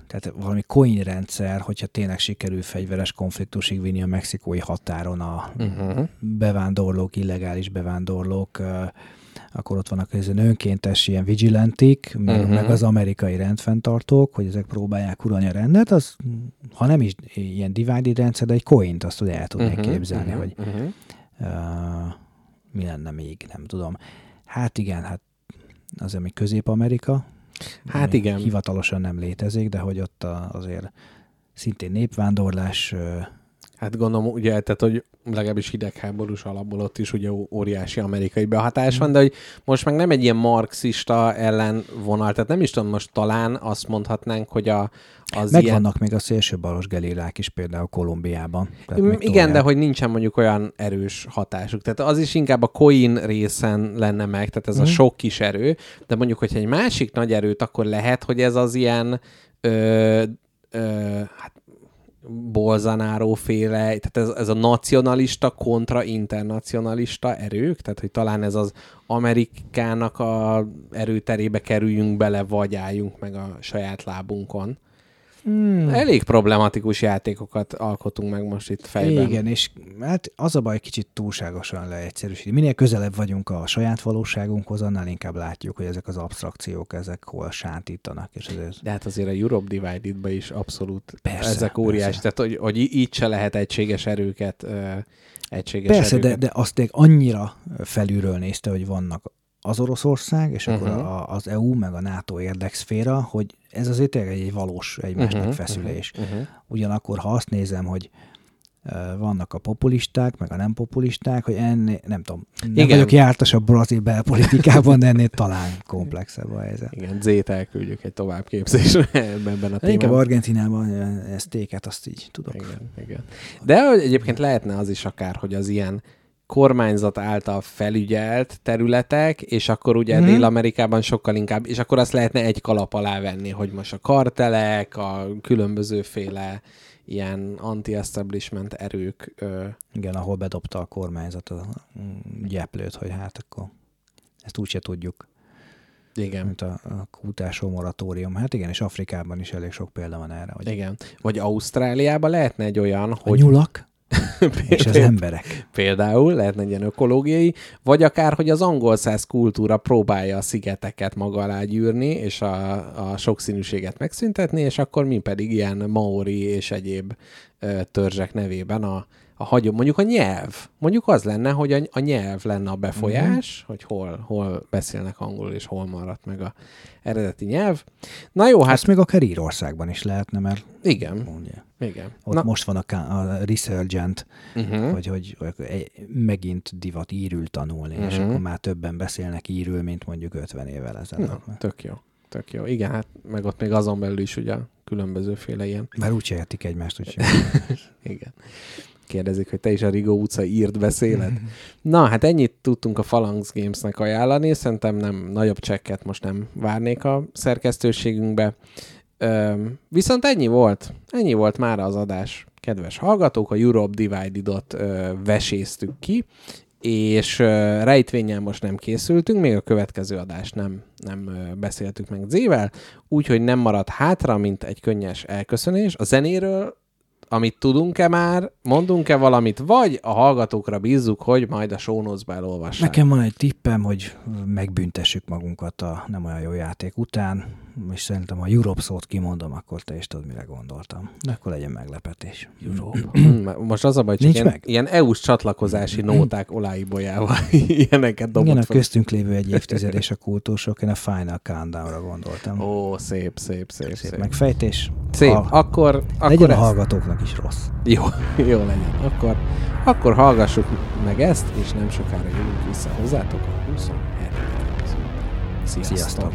tehát valami coin rendszer, hogyha tényleg sikerül fegyveres konfliktusig vinni a mexikói határon a Uh-huh. bevándorlók, illegális bevándorlók, akkor ott vannak ezen önkéntes ilyen vigilantik, Mhm. uh-huh. meg az amerikai rendfenntartók, hogy ezek próbálják uralni a rendet, az, ha nem is ilyen divided rendszer, de egy coint azt ugye el tudnék uh-huh, képzelni, uh-huh. hogy uh-huh. Uh, mi lenne még, nem tudom. Hát igen, hát az, ami Közép-Amerika. Hát igen. Hivatalosan nem létezik, de hogy ott a, azért szintén népvándorlás, Hát gondolom, ugye, tehát, hogy legalábbis hidegháborús alapból ott is ugye óriási amerikai behatás van, de hogy most meg nem egy ilyen marxista ellenvonal, tehát nem is tudom, most talán azt mondhatnánk, hogy a, az meg ilyen... vannak még a szélső balos gelérák is például Kolumbiában. Tehát Mm, Igen, de hogy nincsen mondjuk olyan erős hatásuk. Tehát az is inkább a coin részen lenne meg, tehát ez Mhm. a sok kis erő, de mondjuk, hogyha egy másik nagy erőt, akkor lehet, hogy ez az ilyen ö, ö, hát Bolzanáró féle, tehát ez, ez a nacionalista kontra internacionalista erők, tehát hogy talán ez az Amerikának a erőterébe kerüljünk bele, vagy álljunk meg a saját lábunkon. Hmm. elég problematikus játékokat alkotunk meg most itt fejben. Igen, és hát az a baj, kicsit túlságosan leegyszerűsít. Minél közelebb vagyunk a saját valóságunkhoz, annál inkább látjuk, hogy ezek az abstrakciók, ezek hol sántítanak. És ezért... De hát azért a Europe Divided-be is abszolút Persze, ezek óriás. persze. Tehát, hogy, hogy így se lehet egységes erőket egységes Persze, de, erőket. de azt még annyira felülről nézte, hogy vannak az Oroszország, és akkor Mhm. a, az EU, meg a NATO érdekszféra, hogy ez azért tényleg egy valós egymás Mhm, megfeszülés. mhm, mhm. Ugyanakkor, ha azt nézem, hogy vannak a populisták, meg a nem populisták, hogy ennél, nem tudom, nem Igen. vagyok jártas a brazil belpolitikában, de ennél talán komplexebb a helyzet. Igen, Z-t elküldjük egy továbbképzésre ebben a De inkább témában. Argentinában ezt téket, azt így tudok. Igen, igen. De egyébként lehetne az is akár, hogy az ilyen kormányzat által felügyelt területek, és akkor ugye Mhm. mm. Dél-Amerikában sokkal inkább, és akkor azt lehetne egy kalap alá venni, hogy most a kartelek, a különbözőféle ilyen anti-establishment erők ö, Igen, ahol bedobta a kormányzat a mm, gyeplőt, hogy hát akkor ezt úgyse tudjuk, igen, mint a, a kútásó moratórium. Hát igen, és Afrikában is elég sok példa van erre. Hogy igen. Vagy Ausztráliában lehetne egy olyan, a hogy nyulak és az emberek. Például lehetne egy ilyen ökológiai, vagy akár, hogy az angol száz kultúra próbálja a szigeteket maga alá gyűrni, és a, a sokszínűséget megszüntetni, és akkor mi pedig ilyen maori és egyéb törzsek nevében a, a hagyom, mondjuk a nyelv. Mondjuk az lenne, hogy a, a nyelv lenne a befolyás, hogy hol, hol beszélnek angolul, és hol maradt meg a eredeti nyelv. Na jó, hát Ezt még akár Írországban is lehetne, mert igen, ugye, igen. ott Na, most van a, a Resurgent, uh-huh. hogy, hogy, megint divat írül tanulni, és Mhm. akkor már többen beszélnek írül, mint mondjuk 50 évvel ezelőtt. Tök jó. Tök jó. Igen, hát meg ott még azon belül is ugye különbözőféle ilyen. Mert úgy értik egymást, úgyhogy Igen. Kérdezik, hogy te is a Rigó utca írt beszéled. Na, hát ennyit tudtunk a Phalanx Gamesnek ajánlani. Szerintem nem nagyobb csekket most nem várnék a szerkesztőségünkbe. Üm, viszont ennyi volt. Ennyi volt már az adás. Kedves hallgatók, a Europe Divided-ot ö, veséztük ki, és ö, rejtvényen most nem készültünk, még a következő adást nem, nem beszéltük meg Zével, úgyhogy nem maradt hátra, mint egy könnyes elköszönés. A zenéről amit tudunk-e már, mondunk-e valamit, vagy a hallgatókra bízzuk, hogy majd a notes-ba elolvassák. Nekem van egy tippem, hogy megbüntessük magunkat a nem olyan jó játék után, és szerintem ha Europe szót kimondom, akkor te is tudod, mire gondoltam. De akkor legyen meglepetés. Europe. Most az a baj, csak Nincs ilyen, meg? ilyen EU-s csatlakozási nóták oláibolyával ilyeneket dobott Igen, a fel. köztünk lévő egy évtized és a kultúrsok, én a Final Countdown-ra gondoltam. Ó, szép, szép, szép, Szép szép. megfejtés. Szép, Ha- akkor, akkor Legyen a ezt- hallgatóknak is rossz. Jó, jó legyen. Akkor, akkor hallgassuk meg ezt, és nem sokára jövünk vissza hozzátok a 27. Sziasztok! Sziasztok. Sziasztok.